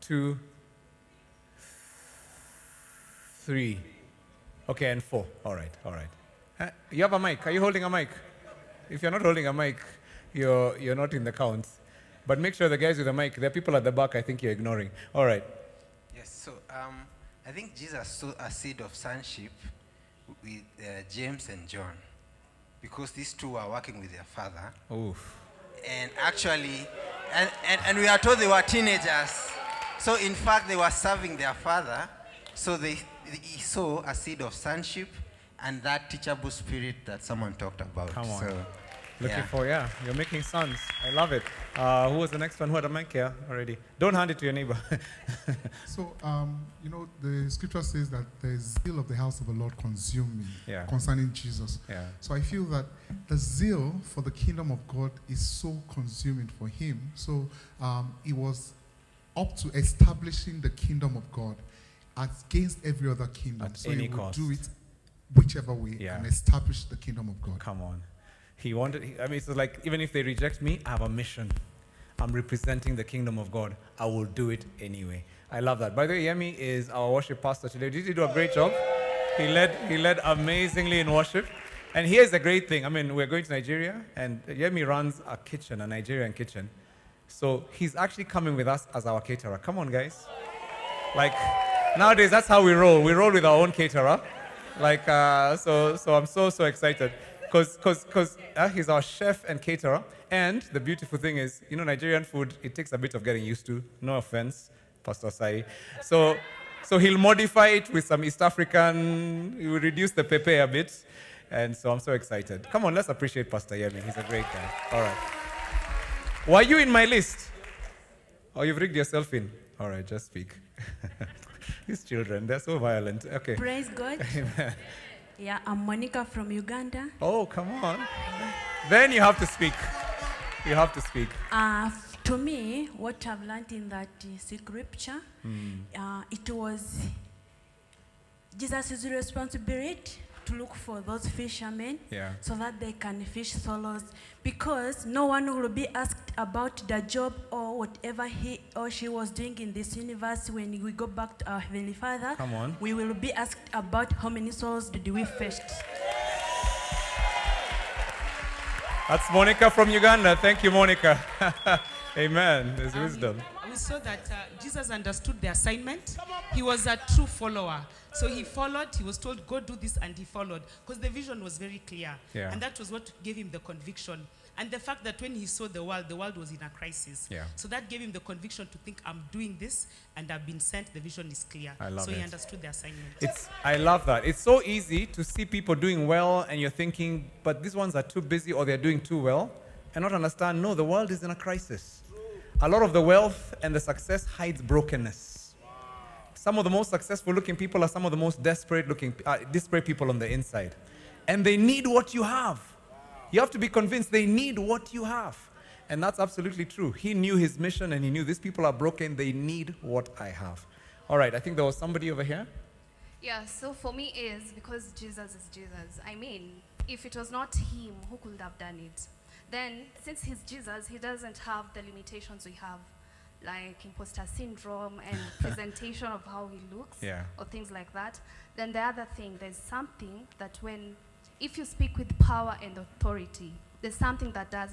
two, three, okay, and four. All right, all right. Uh, you have a mic. Are you holding a mic? If you're not holding a mic, you're, you're not in the count. But make sure the guys with the mic, there are people at the back I think you're ignoring. All right. Yes, so um, I think Jesus sowed a seed of sonship with uh, James and John because these two were working with their father. Oof. And actually, and, and, and we are told they were teenagers. So, in fact, they were serving their father. So, they, he saw a seed of sonship and that teachable spirit that someone talked about. Come on. So, Looking yeah. for, yeah, you're making sons. I love it. Uh, who was the next one? Who had a mic here already? Don't hand it to your neighbor. So, um, you know, the scripture says that the zeal of the house of the Lord consume me Yeah. concerning Jesus. Yeah. So I feel that the zeal for the kingdom of God is so consuming for him. So um, he was up to establishing the kingdom of God against every other kingdom. At so any he would cost. do it whichever way Yeah. and establish the kingdom of God. Come on. He wanted, I mean, it's like, even if they reject me, I have a mission. I'm representing the kingdom of God. I will do it anyway. I love that. By the way, Yemi is our worship pastor today. Did he do a great job? He led, he led amazingly in worship. And here's the great thing. I mean, we're going to Nigeria, and Yemi runs a kitchen, a Nigerian kitchen. So he's actually coming with us as our caterer. Come on, guys. Like, nowadays, that's how we roll. We roll with our own caterer. Like, uh, so, so I'm so, so excited. Because cause, cause, uh, he's our chef and caterer. And the beautiful thing is, you know, Nigerian food, it takes a bit of getting used to. No offense, Pastor Sai. So, so he'll modify it with some East African, he will reduce the pepe a bit. And so I'm so excited. Come on, let's appreciate Pastor Yemi. He's a great guy. All right. Were you in my list? Oh, you've rigged yourself in. All right, just speak. These children, they're so violent. Okay. Praise God. Amen. Yeah, I'm Monica from Uganda. Oh, come on. Then you have to speak. You have to speak. Uh, to me, what I've learned in that uh, scripture, Hmm. uh, it was Jesus' responsibility to look for those fishermen Yeah. so that they can fish solos because no one will be asked about the job or whatever he or she was doing in this universe when we go back to our Heavenly Father. Come on. We will be asked about how many souls did we fish. That's Monica from Uganda. Thank you, Monica. Amen. There's wisdom. We saw that uh, Jesus understood the assignment. He was a true follower. So he followed, he was told, go do this, and he followed. Because the vision was very clear. Yeah. And that was what gave him the conviction. And the fact that when he saw the world, the world was in a crisis. Yeah. So that gave him the conviction to think, I'm doing this, and I've been sent. The vision is clear. I love so he understood the assignment. It's, I love that. It's so easy to see people doing well and you're thinking, but these ones are too busy or they're doing too well, and not understand, no, the world is in a crisis. A lot of the wealth and the success hides brokenness. Some of the most successful looking people are some of the most desperate looking, uh, desperate people on the inside. And they need what you have. You have to be convinced they need what you have. And that's absolutely true. He knew his mission and he knew these people are broken. They need what I have. All right, I think there was somebody over here. Yeah, so for me is because Jesus is Jesus. I mean, if it was not him, who could have done it? Then, since he's Jesus, he doesn't have the limitations we have, like imposter syndrome and presentation of how he looks, Yeah. or things like that. Then the other thing, there's something that when, if you speak with power and authority, there's something that does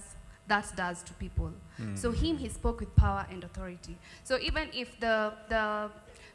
that does to people. Mm. So him, he spoke with power and authority. So even if the the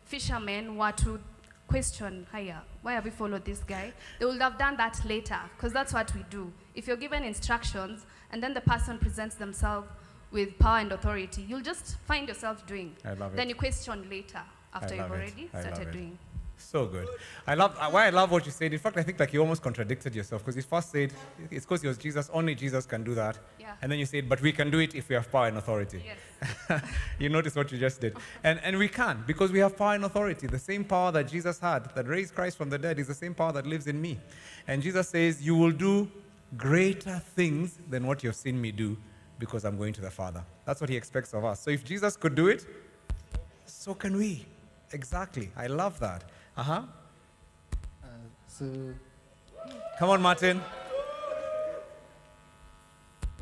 fishermen were to question, hiya, why have we followed this guy? They would have done that later, because that's what we do. If you're given instructions and then the person presents themselves with power and authority, you'll just find yourself doing. I love it. Then you question later after you've it. already started it. doing. So good. I love uh, why I love what you said. In fact, I think like you almost contradicted yourself because you first said it's because he was Jesus. Only Jesus can do that. Yeah. And then you said, but we can do it if we have power and authority. Yes. you notice what you just did. And and we can because we have power and authority. The same power that Jesus had that raised Christ from the dead is the same power that lives in me. And Jesus says, "You will do greater things than what you've seen me do because I'm going to the Father." That's what he expects of us. So if Jesus could do it, so can we. Exactly. I love that. Uh-huh. So, Come on, Martin.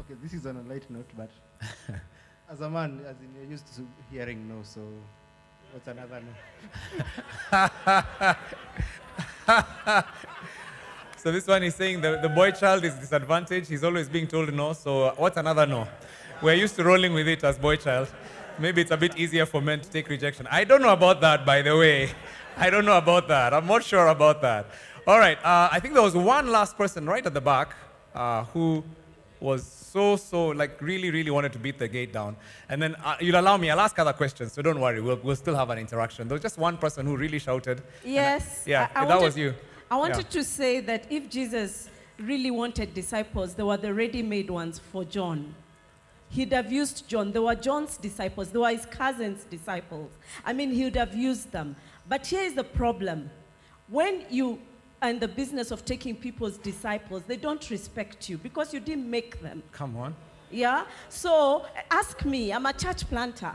okay, this is on a light note, but as a man, as in you're used to hearing no, so what's another no? so this one is saying the, the boy child is disadvantaged. He's always being told no. So what's another no? We're used to rolling with it as boy child. Maybe it's a bit easier for men to take rejection. I don't know about that, by the way. I don't know about that. I'm not sure about that. All right. Uh, I think there was one last person right at the back uh, who was so, so, like, really, really wanted to beat the gate down. And then uh, you'll allow me, I'll ask other questions, so don't worry. We'll, we'll still have an interaction. There was just one person who really shouted. and I- Yes. yeah, I- I that wanted- was you. I wanted Yeah. to say that if Jesus really wanted disciples, they were the ready made ones for John. He'd have used John. They were John's disciples, they were his cousin's disciples. I mean, he would have used them. But here is the problem when you are in the business of taking people's disciples, they don't respect you because you didn't make them. Come on. Yeah? So ask me, I'm a church planter.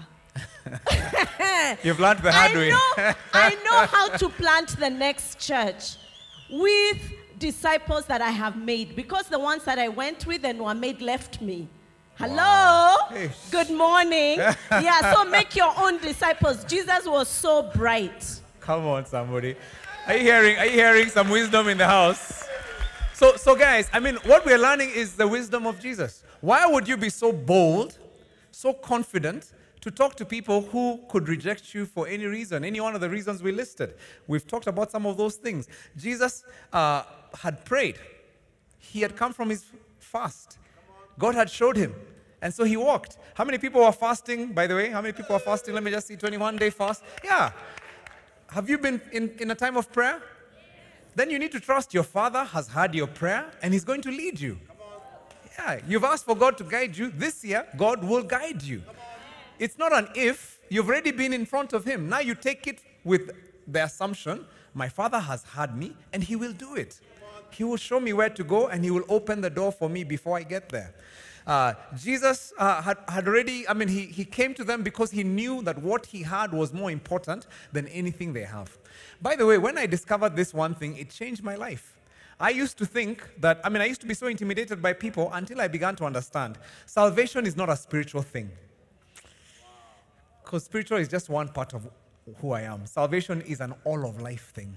You've learned the hard I way. Know, I know how to plant the next church with disciples that I have made because the ones that I went with and were made left me. Hello? Good morning. yeah, so make your own disciples. Jesus was so bright. Come on, somebody. Are you hearing? Are you hearing some wisdom in the house? So, so guys, I mean, what we're learning is the wisdom of Jesus. Why would you be so bold, so confident to talk to people who could reject you for any reason, any one of the reasons we listed? We've talked about some of those things. Jesus uh, had prayed. He had come from his fast. God had showed him. And so he walked. How many people are fasting, by the way? How many people are fasting? Let me just see 21 day fast. Yeah. Have you been in, in a time of prayer? Then you need to trust your Father has heard your prayer and He's going to lead you. Yeah, you've asked for God to guide you. This year, God will guide you. It's not an if, you've already been in front of Him. Now you take it with the assumption my Father has heard me and He will do it. He will show me where to go and He will open the door for me before I get there. Uh, Jesus uh, had, had already, I mean, he, he came to them because he knew that what he had was more important than anything they have. By the way, when I discovered this one thing, it changed my life. I used to think that, I mean, I used to be so intimidated by people until I began to understand salvation is not a spiritual thing. Because spiritual is just one part of who I am. Salvation is an all of life thing.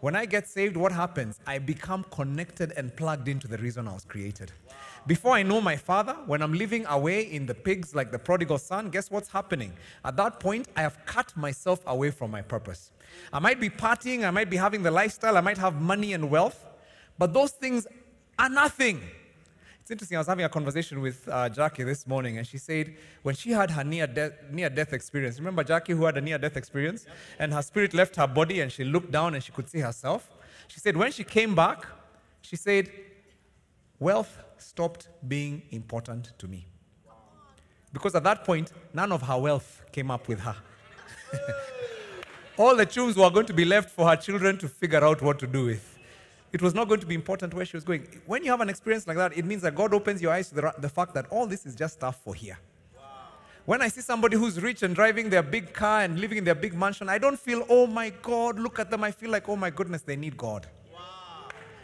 When I get saved, what happens? I become connected and plugged into the reason I was created. Before I know my father, when I'm living away in the pigs like the prodigal son, guess what's happening? At that point, I have cut myself away from my purpose. I might be partying, I might be having the lifestyle, I might have money and wealth, but those things are nothing. It's interesting. I was having a conversation with uh, Jackie this morning, and she said when she had her near death, near death experience. Remember Jackie, who had a near death experience, and her spirit left her body, and she looked down and she could see herself. She said when she came back, she said, wealth stopped being important to me, because at that point, none of her wealth came up with her. All the chums were going to be left for her children to figure out what to do with it was not going to be important where she was going. When you have an experience like that, it means that God opens your eyes to the, the fact that all this is just stuff for here. When I see somebody who's rich and driving their big car and living in their big mansion, I don't feel, oh my God, look at them. I feel like, oh my goodness, they need God.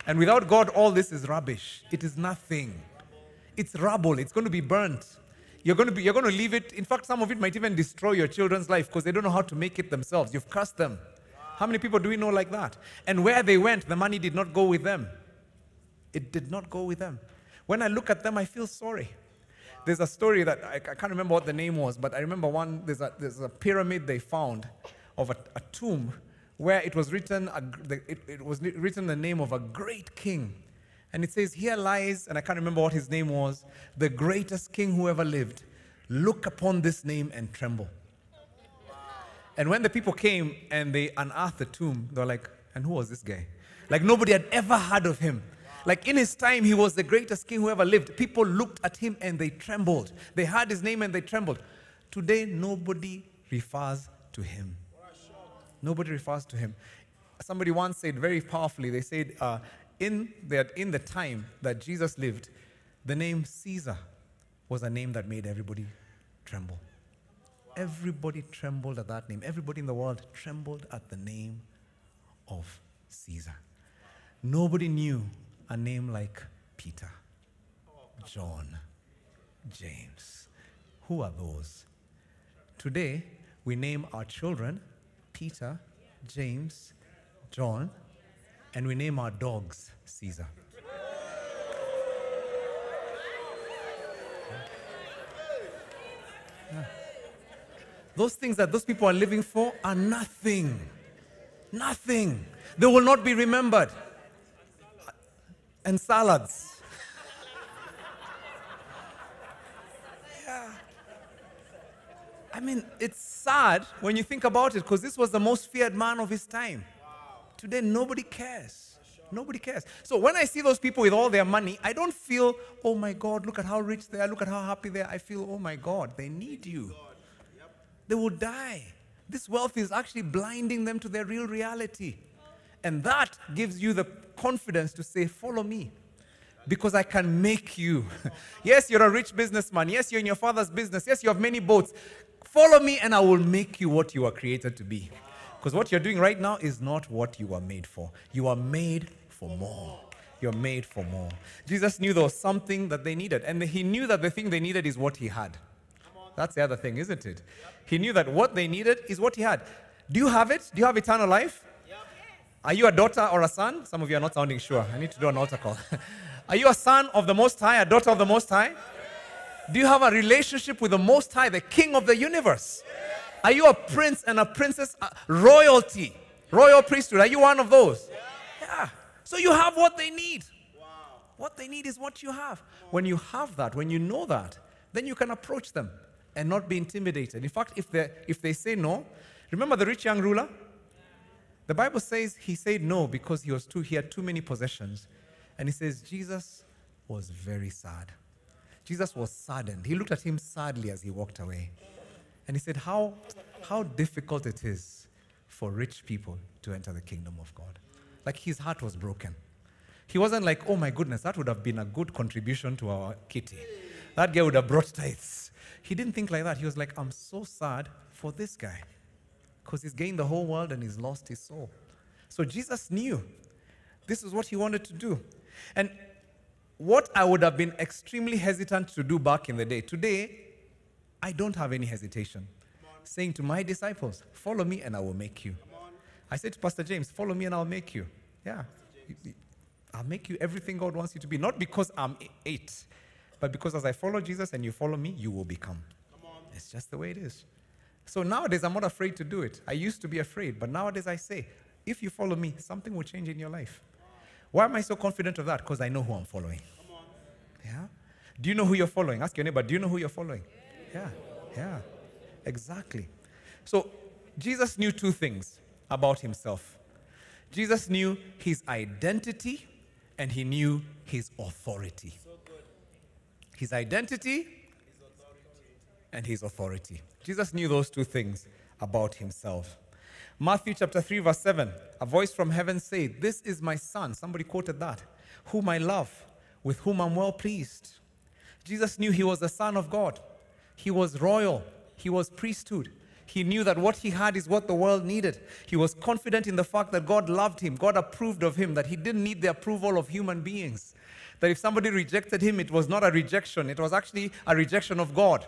And without God, all this is rubbish. It is nothing. It's rubble. It's going to be burnt. You're going to be, you're going to leave it. In fact, some of it might even destroy your children's life because they don't know how to make it themselves. You've cursed them. How many people do we know like that? And where they went, the money did not go with them. It did not go with them. When I look at them, I feel sorry. There's a story that I, I can't remember what the name was, but I remember one, there's a, there's a pyramid they found of a, a tomb where it was written, a, it, it was written the name of a great king. And it says, Here lies, and I can't remember what his name was, the greatest king who ever lived. Look upon this name and tremble. And when the people came and they unearthed the tomb, they were like, and who was this guy? Like nobody had ever heard of him. Like in his time, he was the greatest king who ever lived. People looked at him and they trembled. They heard his name and they trembled. Today, nobody refers to him. Nobody refers to him. Somebody once said very powerfully, they said, uh, in, the, in the time that Jesus lived, the name Caesar was a name that made everybody tremble. Everybody trembled at that name. Everybody in the world trembled at the name of Caesar. Nobody knew a name like Peter, John, James. Who are those? Today, we name our children Peter, James, John, and we name our dogs Caesar. Yeah. Those things that those people are living for are nothing. Nothing. They will not be remembered. And salads. yeah. I mean, it's sad when you think about it because this was the most feared man of his time. Today, nobody cares. Nobody cares. So when I see those people with all their money, I don't feel, oh my God, look at how rich they are, look at how happy they are. I feel, oh my God, they need you they will die. This wealth is actually blinding them to their real reality. And that gives you the confidence to say, Follow me. Because I can make you. yes, you're a rich businessman. Yes, you're in your father's business. Yes, you have many boats. Follow me, and I will make you what you are created to be. Because what you're doing right now is not what you are made for. You are made for more. You're made for more. Jesus knew there was something that they needed, and he knew that the thing they needed is what he had. That's the other thing, isn't it? He knew that what they needed is what he had. Do you have it? Do you have eternal life? Are you a daughter or a son? Some of you are not sounding sure. I need to do an altar call. are you a son of the Most High, a daughter of the Most High? Do you have a relationship with the Most High, the King of the universe? Are you a prince and a princess, uh, royalty, royal priesthood? Are you one of those? Yeah. So you have what they need. What they need is what you have. When you have that, when you know that, then you can approach them and not be intimidated. In fact, if they, if they say no, remember the rich young ruler? The Bible says he said no because he was too, he had too many possessions. And he says Jesus was very sad. Jesus was saddened. He looked at him sadly as he walked away. And he said, How, how difficult it is for rich people to enter the kingdom of God. Like his heart was broken. He wasn't like, oh my goodness, that would have been a good contribution to our kitty. That guy would have brought tithes. He didn't think like that. He was like, I'm so sad for this guy because he's gained the whole world and he's lost his soul. So Jesus knew this is what he wanted to do. And what I would have been extremely hesitant to do back in the day, today, I don't have any hesitation. Saying to my disciples, Follow me and I will make you. I said to Pastor James, Follow me and I'll make you. Yeah. I'll make you everything God wants you to be. Not because I'm eight, but because as I follow Jesus and you follow me, you will become. It's just the way it is. So nowadays, I'm not afraid to do it. I used to be afraid, but nowadays I say, if you follow me, something will change in your life. Why am I so confident of that? Because I know who I'm following. Yeah? Do you know who you're following? Ask your neighbor, do you know who you're following? Yeah, yeah, exactly. So Jesus knew two things about himself Jesus knew his identity and he knew his authority. His identity and his authority. Jesus knew those two things about himself. Matthew chapter 3, verse 7, a voice from heaven said, This is my son. Somebody quoted that, whom I love, with whom I'm well pleased. Jesus knew he was the Son of God. He was royal. He was priesthood. He knew that what he had is what the world needed. He was confident in the fact that God loved him, God approved of him, that he didn't need the approval of human beings. That if somebody rejected him, it was not a rejection, it was actually a rejection of God.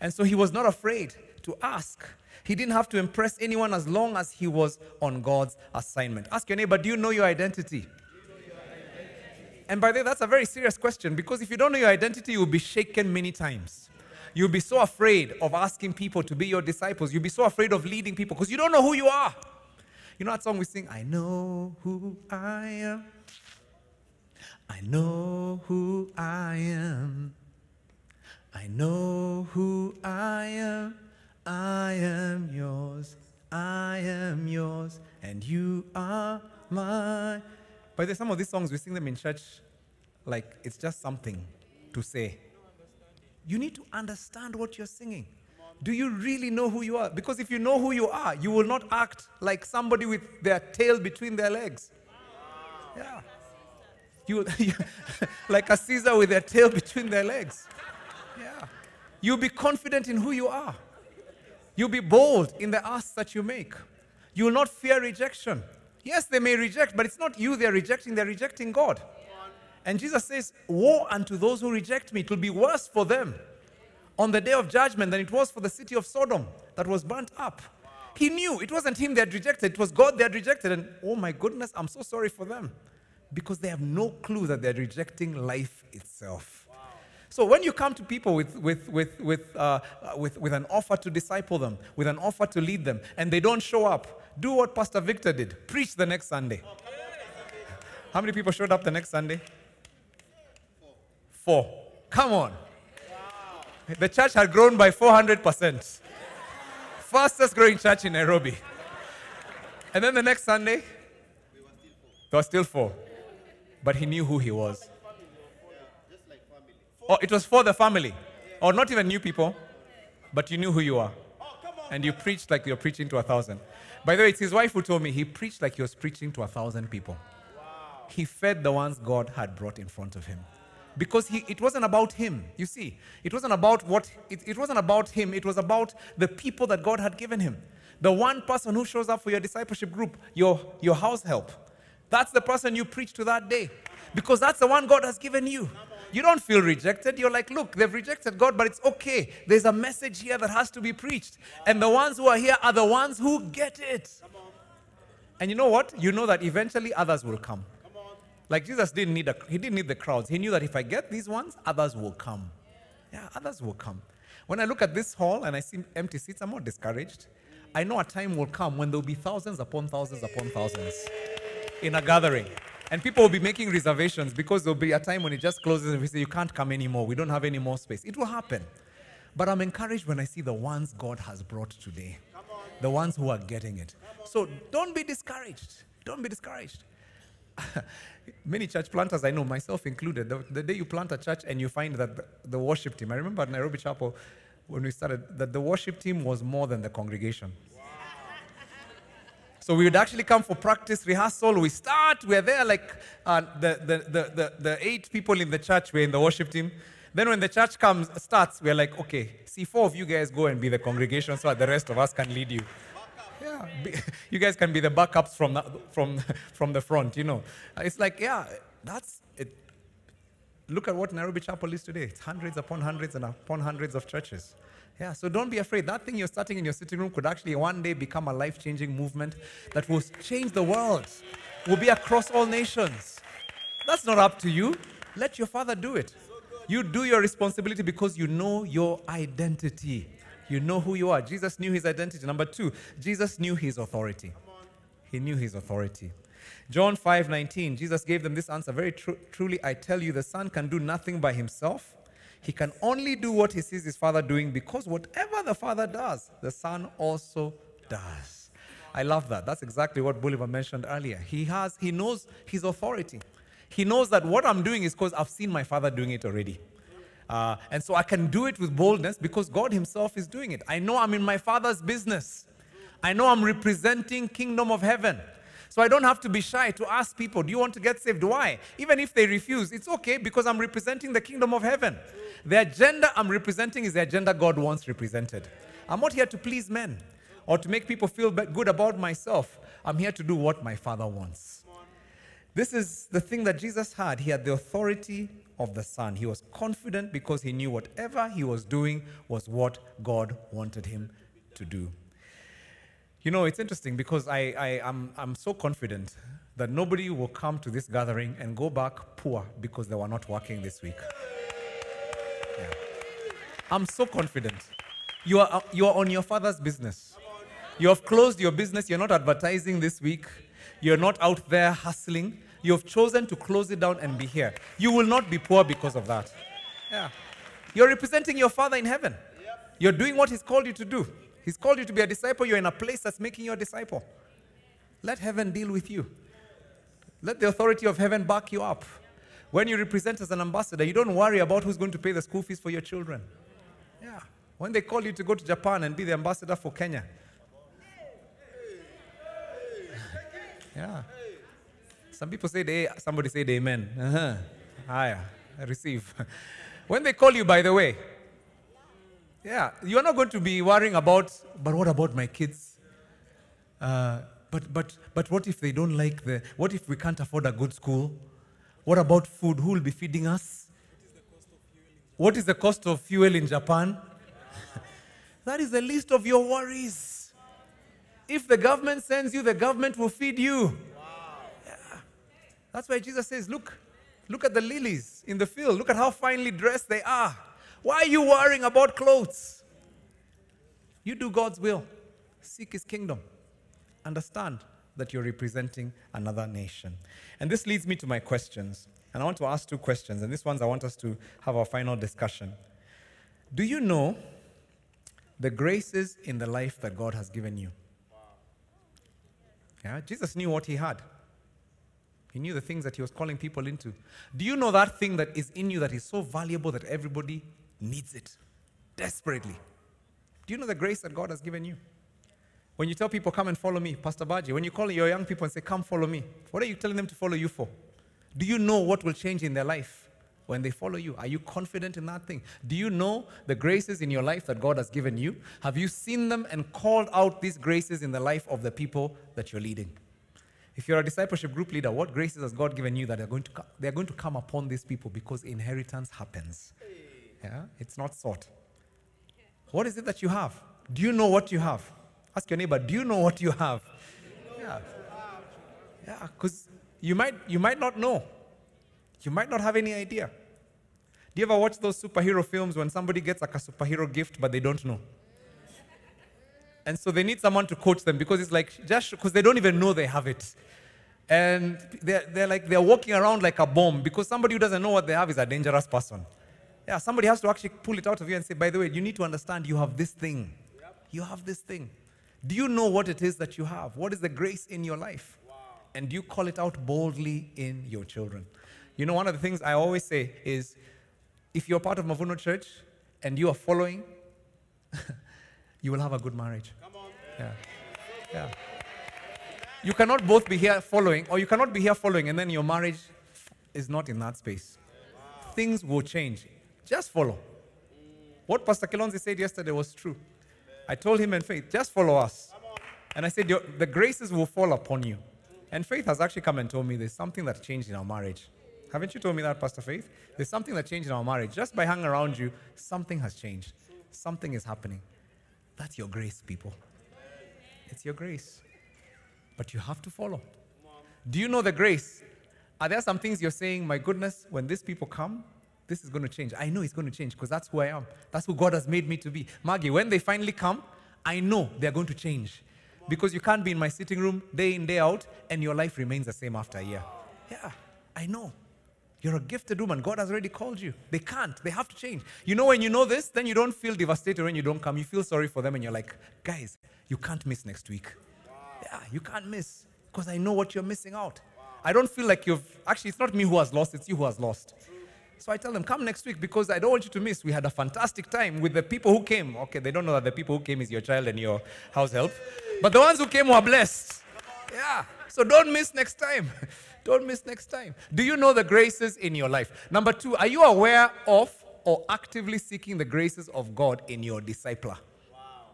And so he was not afraid to ask. He didn't have to impress anyone as long as he was on God's assignment. Ask your neighbor, do you know your identity? And by the way, that's a very serious question because if you don't know your identity, you'll be shaken many times. You'll be so afraid of asking people to be your disciples. You'll be so afraid of leading people because you don't know who you are. You know that song we sing, I know who I am. I know who I am. I know who I am. I am yours. I am yours. And you are mine. By the way, some of these songs, we sing them in church like it's just something to say. You need to understand what you're singing. Do you really know who you are? Because if you know who you are, you will not act like somebody with their tail between their legs. Yeah. You, like a Caesar with their tail between their legs. Yeah. You'll be confident in who you are. You'll be bold in the asks that you make. You will not fear rejection. Yes, they may reject, but it's not you they're rejecting, they're rejecting God. And Jesus says, Woe unto those who reject me. It will be worse for them on the day of judgment than it was for the city of Sodom that was burnt up. He knew it wasn't him they had rejected, it was God they had rejected. And oh my goodness, I'm so sorry for them because they have no clue that they're rejecting life itself. So when you come to people with, with, with, with, uh, with, with an offer to disciple them, with an offer to lead them, and they don't show up, do what Pastor Victor did preach the next Sunday. How many people showed up the next Sunday? Four. Come on. The church had grown by 400%. Fastest growing church in Nairobi. And then the next Sunday, there were still four. But he knew who he was. Oh, it was for the family. Or not even new people, but you knew who you are. And you preached like you're preaching to a thousand. By the way, it's his wife who told me he preached like he was preaching to a thousand people. He fed the ones God had brought in front of him. Because he, it wasn't about him, you see. It wasn't about what, it, it wasn't about him, it was about the people that God had given him. The one person who shows up for your discipleship group, your, your house help. That's the person you preach to that day. Because that's the one God has given you. You don't feel rejected. You're like, look, they've rejected God, but it's okay. There's a message here that has to be preached. And the ones who are here are the ones who get it. And you know what? You know that eventually others will come. Like Jesus didn't need a, he didn't need the crowds. He knew that if I get these ones, others will come. Yeah, others will come. When I look at this hall and I see empty seats, I'm not discouraged. I know a time will come when there'll be thousands upon thousands upon thousands in a gathering. And people will be making reservations because there'll be a time when it just closes and we say, You can't come anymore. We don't have any more space. It will happen. But I'm encouraged when I see the ones God has brought today, the ones who are getting it. So don't be discouraged. Don't be discouraged. Many church planters I know, myself included, the, the, day you plant a church and you find that the, the worship team, I remember at Nairobi Chapel when we started, that the worship team was more than the congregation. So we would actually come for practice, rehearsal. We start, we're there like uh, the, the, the, the, eight people in the church, we're in the worship team. Then when the church comes, starts, we're like, okay, see, four of you guys go and be the congregation so that the rest of us can lead you. Yeah, be, you guys can be the backups from the, from, from the front, you know. It's like, yeah, that's it. Look at what Nairobi Chapel is today. It's hundreds upon hundreds and upon hundreds of churches. Yeah, so don't be afraid. That thing you're starting in your sitting room could actually one day become a life changing movement that will change the world, will be across all nations. That's not up to you. Let your father do it. You do your responsibility because you know your identity. You know who you are. Jesus knew his identity. Number two, Jesus knew his authority. He knew his authority. John 5 19, Jesus gave them this answer Very tru- truly, I tell you, the Son can do nothing by himself. He can only do what he sees his Father doing because whatever the Father does, the Son also does. I love that. That's exactly what Bolivar mentioned earlier. He has, he knows his authority. He knows that what I'm doing is because I've seen my Father doing it already. Uh, and so I can do it with boldness because God Himself is doing it. I know I'm in my Father's business. I know I'm representing kingdom of heaven. So I don't have to be shy to ask people, do you want to get saved? Why? Even if they refuse, it's okay because I'm representing the kingdom of heaven. The agenda I'm representing is the agenda God wants represented. I'm not here to please men or to make people feel good about myself. I'm here to do what my Father wants. This is the thing that Jesus had. He had the authority of the Son. He was confident because he knew whatever he was doing was what God wanted him to do. You know, it's interesting because I, I, am I'm, I'm so confident that nobody will come to this gathering and go back poor because they were not working this week. Yeah. I'm so confident. You are, you are on your father's business. You have closed your business. You're not advertising this week. You're not out there hustling. You have chosen to close it down and be here. You will not be poor because of that. Yeah. You're representing your father in heaven. You're doing what he's called you to do. He's called you to be a disciple. You're in a place that's making you a disciple. Let heaven deal with you. Let the authority of heaven back you up. When you represent as an ambassador, you don't worry about who's going to pay the school fees for your children. Yeah. When they call you to go to Japan and be the ambassador for Kenya. Yeah. Some people say they, somebody said amen. Uh-huh. I receive. when they call you, by the way, yeah, you're not going to be worrying about, but what about my kids? Uh, but, but, but what if they don't like the, what if we can't afford a good school? What about food? Who will be feeding us? What is the cost of fuel in Japan? that is the least of your worries. If the government sends you, the government will feed you. Yeah. That's why Jesus says, Look, look at the lilies in the field. Look at how finely dressed they are. Why are you worrying about clothes? You do God's will, seek His kingdom. Understand that you're representing another nation. And this leads me to my questions. And I want to ask two questions. And these ones I want us to have our final discussion. Do you know the graces in the life that God has given you? Yeah, Jesus knew what he had. He knew the things that he was calling people into. Do you know that thing that is in you that is so valuable that everybody needs it desperately? Do you know the grace that God has given you? When you tell people, come and follow me, Pastor Baji, when you call your young people and say, come follow me, what are you telling them to follow you for? Do you know what will change in their life when they follow you? Are you confident in that thing? Do you know the graces in your life that God has given you? Have you seen them and called out these graces in the life of the people that you're leading? If you're a discipleship group leader, what graces has God given you that are going to, they're going to come upon these people because inheritance happens? Yeah, it's not sought. What is it that you have? Do you know what you have? Ask your neighbor, do you know what you have? Yeah. Yeah, because you might, you might not know. You might not have any idea. Do you ever watch those superhero films when somebody gets like a superhero gift but they don't know? And so they need someone to coach them because it's like just because they don't even know they have it. And they're, they're like they're walking around like a bomb because somebody who doesn't know what they have is a dangerous person. Yeah, somebody has to actually pull it out of you and say, by the way, you need to understand you have this thing. You have this thing. Do you know what it is that you have? What is the grace in your life? Wow. And do you call it out boldly in your children? You know, one of the things I always say is if you're part of Mavuno Church and you are following, you will have a good marriage. Come on. Yeah. Yeah. You cannot both be here following, or you cannot be here following, and then your marriage is not in that space. Things will change. Just follow. What Pastor Kilonzi said yesterday was true. I told him and Faith, just follow us. And I said, the graces will fall upon you. And Faith has actually come and told me there's something that changed in our marriage. Haven't you told me that, Pastor Faith? There's something that changed in our marriage. Just by hanging around you, something has changed. Something is happening. That's your grace, people. It's your grace. But you have to follow. Do you know the grace? Are there some things you're saying, my goodness, when these people come, this is going to change? I know it's going to change because that's who I am. That's who God has made me to be. Maggie, when they finally come, I know they're going to change. Because you can't be in my sitting room day in, day out, and your life remains the same after a year. Yeah, I know. You're a gifted woman. God has already called you. They can't. They have to change. You know, when you know this, then you don't feel devastated when you don't come. You feel sorry for them, and you're like, guys, you can't miss next week. Yeah, you can't miss because I know what you're missing out. I don't feel like you've actually, it's not me who has lost, it's you who has lost. So I tell them, come next week because I don't want you to miss. We had a fantastic time with the people who came. Okay, they don't know that the people who came is your child and your house help. But the ones who came were blessed. Yeah. So don't miss next time. don't miss next time. Do you know the graces in your life? Number two, are you aware of or actively seeking the graces of God in your discipler? Wow.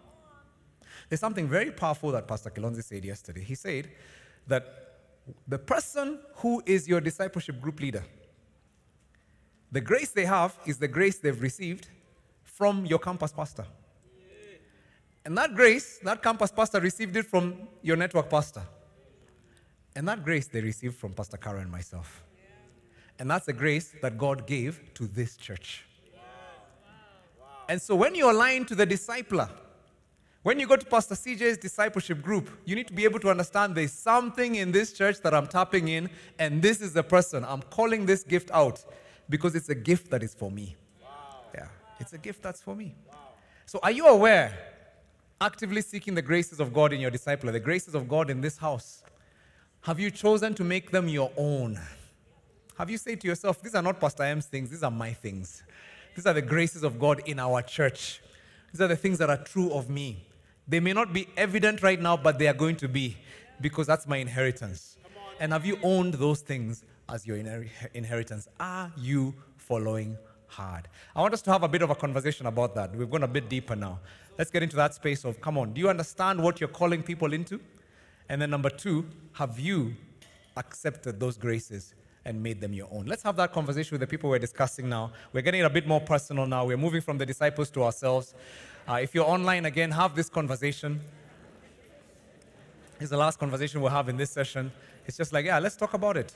There's something very powerful that Pastor Kilonzi said yesterday. He said that the person who is your discipleship group leader, the grace they have is the grace they've received from your campus pastor. And that grace, that campus pastor received it from your network pastor. And that grace they received from Pastor Caro and myself. And that's the grace that God gave to this church. And so when you align to the discipler, when you go to Pastor CJ's discipleship group, you need to be able to understand there's something in this church that I'm tapping in, and this is the person. I'm calling this gift out because it's a gift that is for me. Yeah, it's a gift that's for me. So, are you aware, actively seeking the graces of God in your disciple, the graces of God in this house? Have you chosen to make them your own? Have you said to yourself, these are not Pastor M's things, these are my things? These are the graces of God in our church. These are the things that are true of me. They may not be evident right now, but they are going to be because that's my inheritance. And have you owned those things as your inher- inheritance? Are you following hard? I want us to have a bit of a conversation about that. We've gone a bit deeper now. Let's get into that space of come on, do you understand what you're calling people into? And then number two, have you accepted those graces and made them your own? Let's have that conversation with the people we're discussing now. We're getting a bit more personal now. We're moving from the disciples to ourselves. Uh, if you're online again, have this conversation. It's the last conversation we'll have in this session. It's just like, yeah, let's talk about it.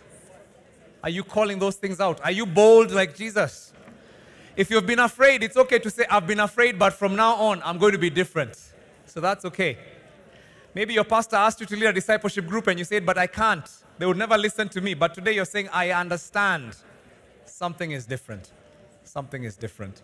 Are you calling those things out? Are you bold like Jesus? If you've been afraid, it's okay to say, I've been afraid, but from now on, I'm going to be different. So that's okay. Maybe your pastor asked you to lead a discipleship group and you said, but I can't. They would never listen to me. But today you're saying, I understand. Something is different. Something is different.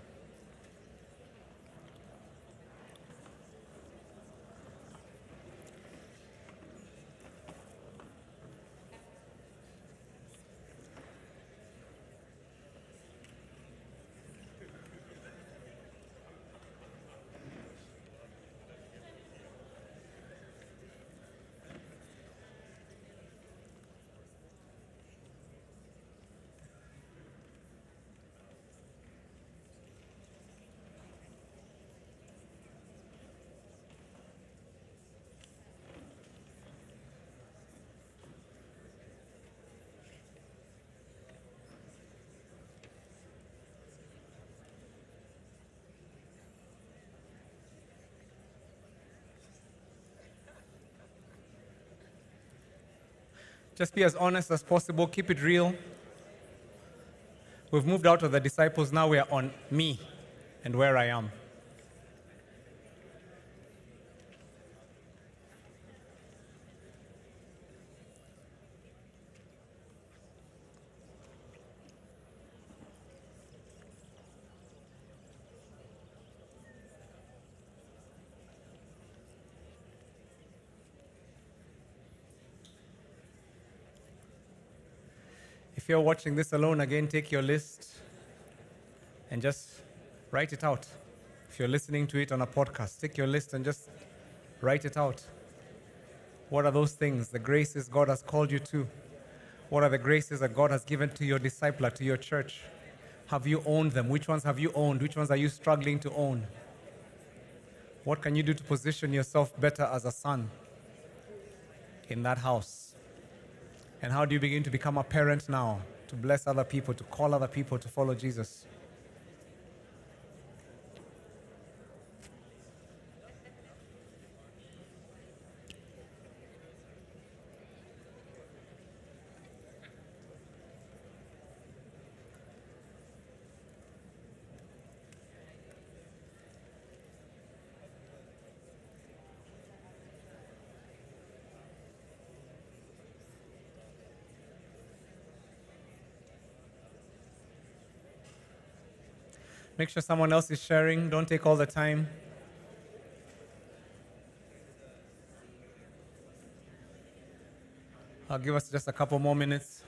Just be as honest as possible. Keep it real. We've moved out of the disciples. Now we are on me and where I am. If you're watching this alone, again, take your list and just write it out. If you're listening to it on a podcast, take your list and just write it out. What are those things, the graces God has called you to? What are the graces that God has given to your discipler, to your church? Have you owned them? Which ones have you owned? Which ones are you struggling to own? What can you do to position yourself better as a son in that house? And how do you begin to become a parent now to bless other people, to call other people to follow Jesus? Make sure someone else is sharing. Don't take all the time. I'll give us just a couple more minutes.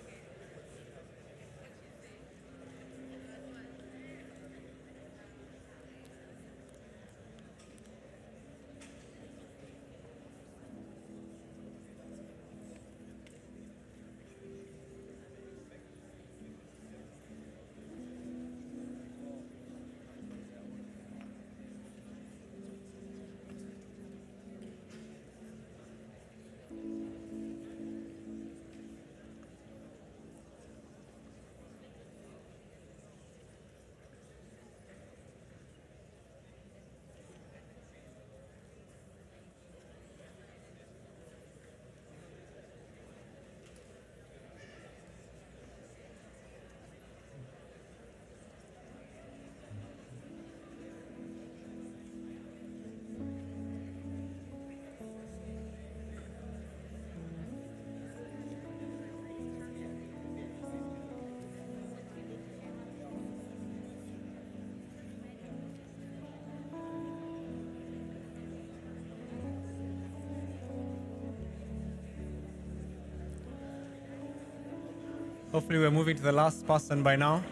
Hopefully, we're moving to the last person by now.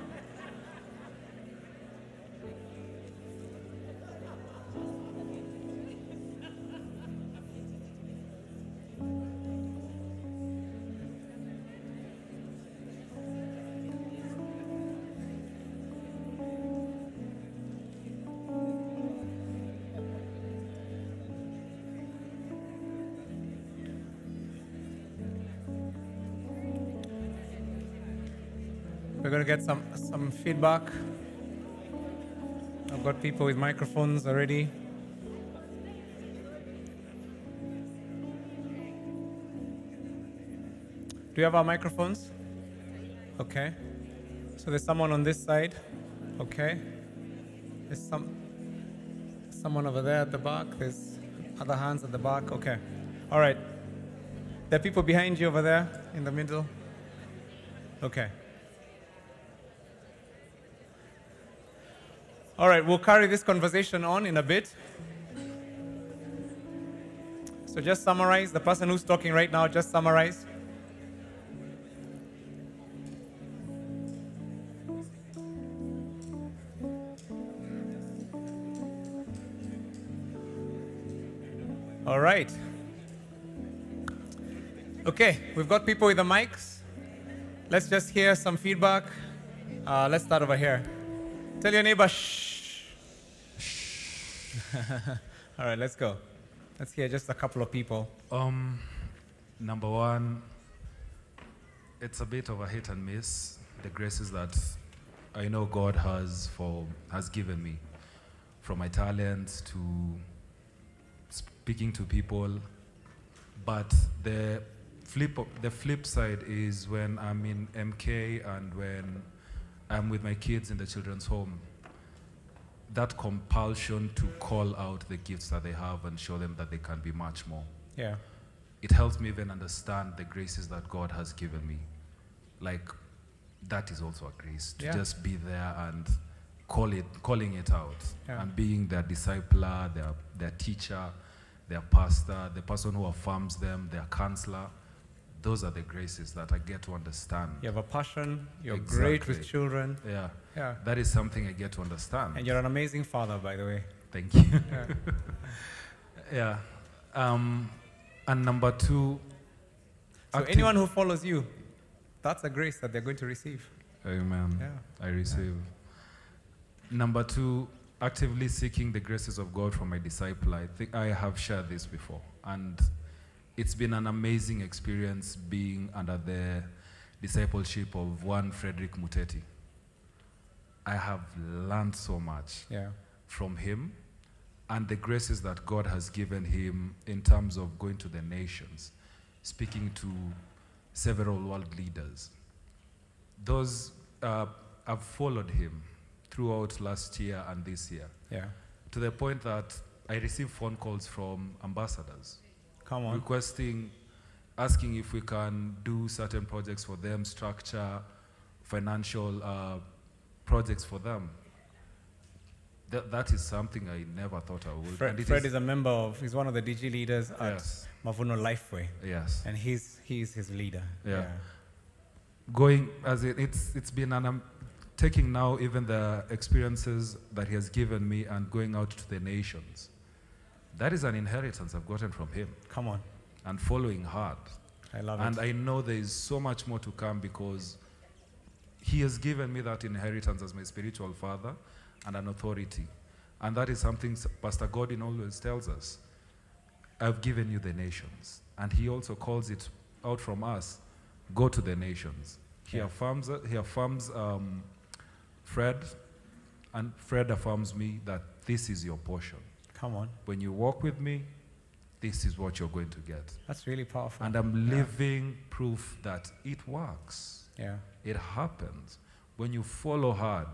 We're going to get some, some feedback. I've got people with microphones already. Do you have our microphones? Okay. So there's someone on this side. Okay. There's some someone over there at the back. There's other hands at the back. Okay. All right. There are people behind you over there in the middle. Okay. All right, we'll carry this conversation on in a bit. So just summarize. The person who's talking right now, just summarize. All right. Okay, we've got people with the mics. Let's just hear some feedback. Uh, let's start over here. Tell your neighbor, shh. All right, let's go. Let's hear just a couple of people. Um, number one, it's a bit of a hit and miss. The graces that I know God has for has given me, from my talents to speaking to people. But the flip the flip side is when I'm in MK and when I'm with my kids in the children's home. That compulsion to call out the gifts that they have and show them that they can be much more Yeah. it helps me even understand the graces that God has given me. Like that is also a grace to Yeah. just be there and call it, calling it out, Yeah. and being their discipler, their their teacher, their pastor, the person who affirms them, their counselor. Those are the graces that I get to understand. You have a passion. You're great with children. Yeah. Yeah. That is something I get to understand. And you're an amazing father, by the way. Thank you. Yeah. yeah. Um, And number two, So anyone who follows you, that's a grace that they're going to receive. Amen. Yeah. I receive. Number two, actively seeking the graces of God for my disciple. I think I have shared this before. And it's been an amazing experience being under the discipleship of one Frederick Muteti. I have learned so much Yeah. from him and the graces that God has given him in terms of going to the nations, speaking to several world leaders. Those uh, I've followed him throughout last year and this year. Yeah. To the point that I receive phone calls from ambassadors. Come on. Requesting, asking if we can do certain projects for them, structure financial uh, projects for them. That, that is something I never thought I would. Fred, Fred is- is, a member of, he's one of the DG leaders at Yes. Mavuno Lifeway. Yes. And he's, he's his leader. Yeah. Going as it, it's it's been an um, taking now even the experiences that he has given me and going out to the nations. That is an inheritance I've gotten from him. Come on. And following hard. I love and it. And I know there is so much more to come because he has given me that inheritance as my spiritual father and an authority. And that is something Pastor Godwin always tells us. I've given you the nations. And he also calls it out from us go to the nations. He Yeah. affirms, he affirms um, Fred, and Fred affirms me that this is your portion. Come on. When you walk with me, this is what you're going to get. That's really powerful. And I'm Yeah. living proof that it works. Yeah. It happens when you follow hard.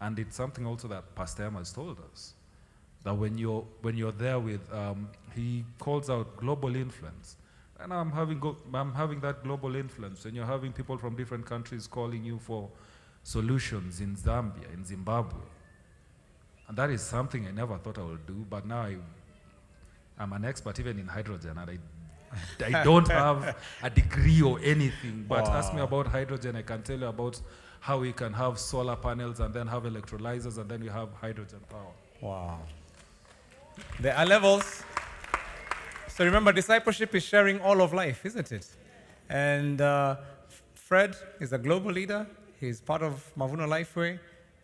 And it's something also that Pastor M has told us. That when you're, when you're there with, um, he calls out global influence. And I'm having, I'm having that global influence. And you're having people from different countries calling you for solutions in Zambia, in Zimbabwe. And that is something I never thought I would do. But now I, I'm an expert even in hydrogen. And I, I don't have a degree or anything. But ask me about hydrogen, I can tell you about how we can have solar panels and then have electrolyzers and then we have hydrogen power. Wow. There are levels. So remember, discipleship is sharing all of life, isn't it? And uh, Fred is a global leader. He's part of Mavuno Lifeway.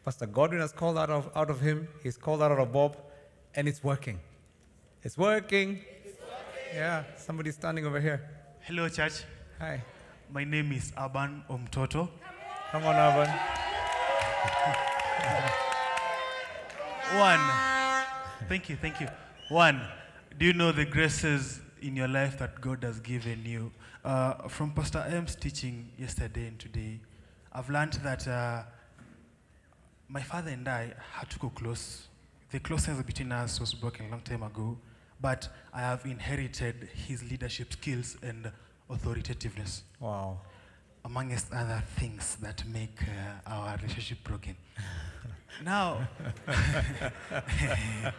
Pastor Godwin has called out of, out of him. He's called out of Bob. And it's working. It's working. Yeah, somebody's standing over here. Hello, church. Hi. My name is Aban Omtoto. Come on, Aban. One. Thank you, thank you. One. Do you know the graces in your life that God has given you? Uh, from Pastor M's teaching yesterday and today, I've learned that uh, my father and I had to go close. The closeness between us was broken a long time ago, but I have inherited his leadership skills and authoritativeness. Wow. Amongst other things that make uh, our relationship broken. now,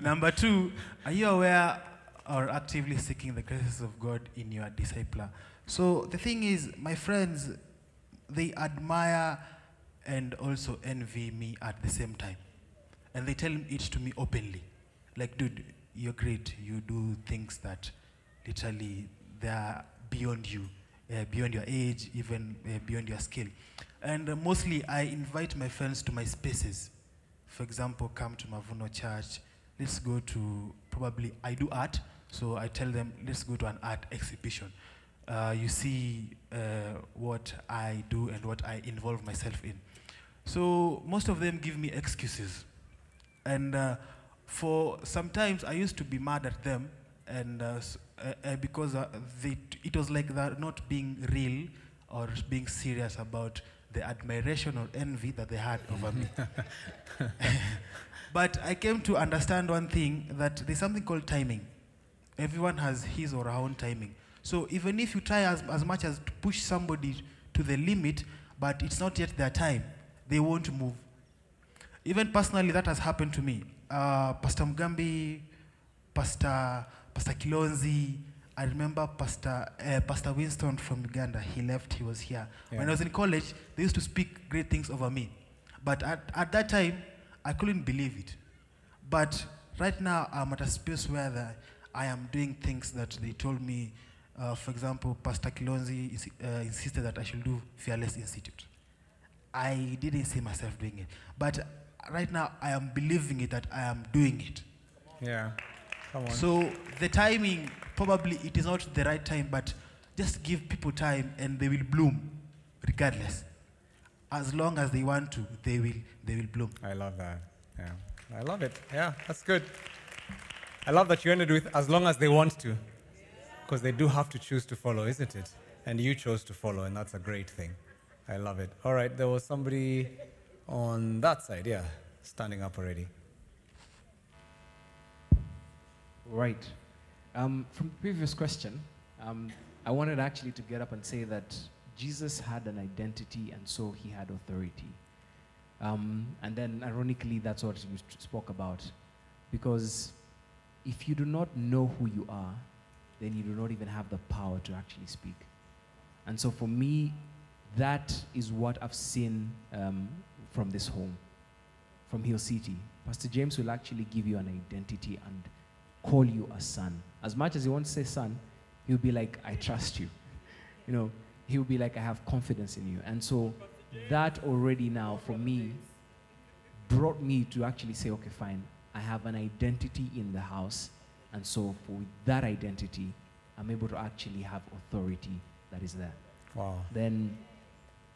number two, are you aware or actively seeking the graces of God in your discipler? So the thing is, my friends, they admire and also envy me at the same time. And they tell it to me openly. Like, dude, you're great. You do things that literally they are beyond you, uh, beyond your age, even uh, beyond your skill. And uh, mostly, I invite my friends to my spaces. For example, come to Mavuno Church. Let's go to probably I do art, so I tell them let's go to an art exhibition. Uh, you see uh, what I do and what I involve myself in. So most of them give me excuses, and uh, for sometimes I used to be mad at them, and uh, uh, uh, because uh, they, it was like they're not being real or being serious about the admiration or envy that they had over me. but I came to understand one thing that there's something called timing. Everyone has his or her own timing. So even if you try as, as much as to push somebody to the limit, but it's not yet their time, they won't move. Even personally, that has happened to me. Uh, Pastor Mugambi, Pastor, Pastor Kilonzi, I remember Pastor, uh, Pastor Winston from Uganda. He left, he was here. When I was in college, they used to speak great things over me. But at, at that time, I couldn't believe it. But right now, I'm at a space where the, I am doing things that they told me. Uh, for example, Pastor Kilonzi uh, insisted that I should do Fearless Institute. I didn't see myself doing it, but right now I am believing it that I am doing it. Yeah. Come on. So the timing, probably it is not the right time, but just give people time and they will bloom regardless. As long as they want to, they will, they will bloom. I love that. Yeah. I love it. Yeah, that's good. I love that you ended with as long as they want to. Because they do have to choose to follow, isn't it? And you chose to follow, and that's a great thing. I love it. All right, there was somebody on that side, yeah, standing up already. Right. Um, from the previous question, um, I wanted actually to get up and say that Jesus had an identity and so he had authority. Um, and then, ironically, that's what we spoke about. Because if you do not know who you are, then you do not even have the power to actually speak. And so, for me, that is what I've seen um, from this home, from Hill City. Pastor James will actually give you an identity and call you a son. As much as he won't say son, he'll be like, I trust you. You know, he'll be like, I have confidence in you. And so that already now, for me, brought me to actually say, okay, fine, I have an identity in the house. And so for that identity, I'm able to actually have authority that is there. Wow. Then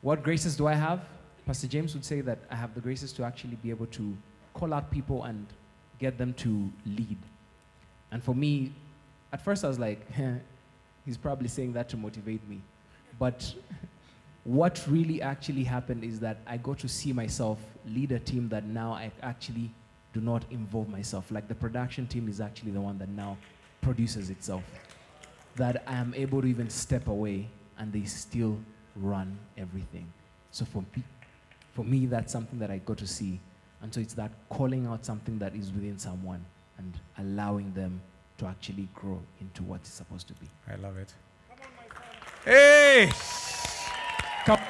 what graces do I have? Pastor James would say that I have the graces to actually be able to call out people and get them to lead. And for me, at first I was like, he's probably saying that to motivate me. But what really actually happened is that I got to see myself lead a team that now I actually do not involve myself. Like the production team is actually the one that now produces itself. That I am able to even step away and they still run everything. So for, for me, that's something that I got to see. And so it's that calling out something that is within someone and allowing them to actually grow into what it's supposed to be. I love it. Come on, my son. Hey! Come.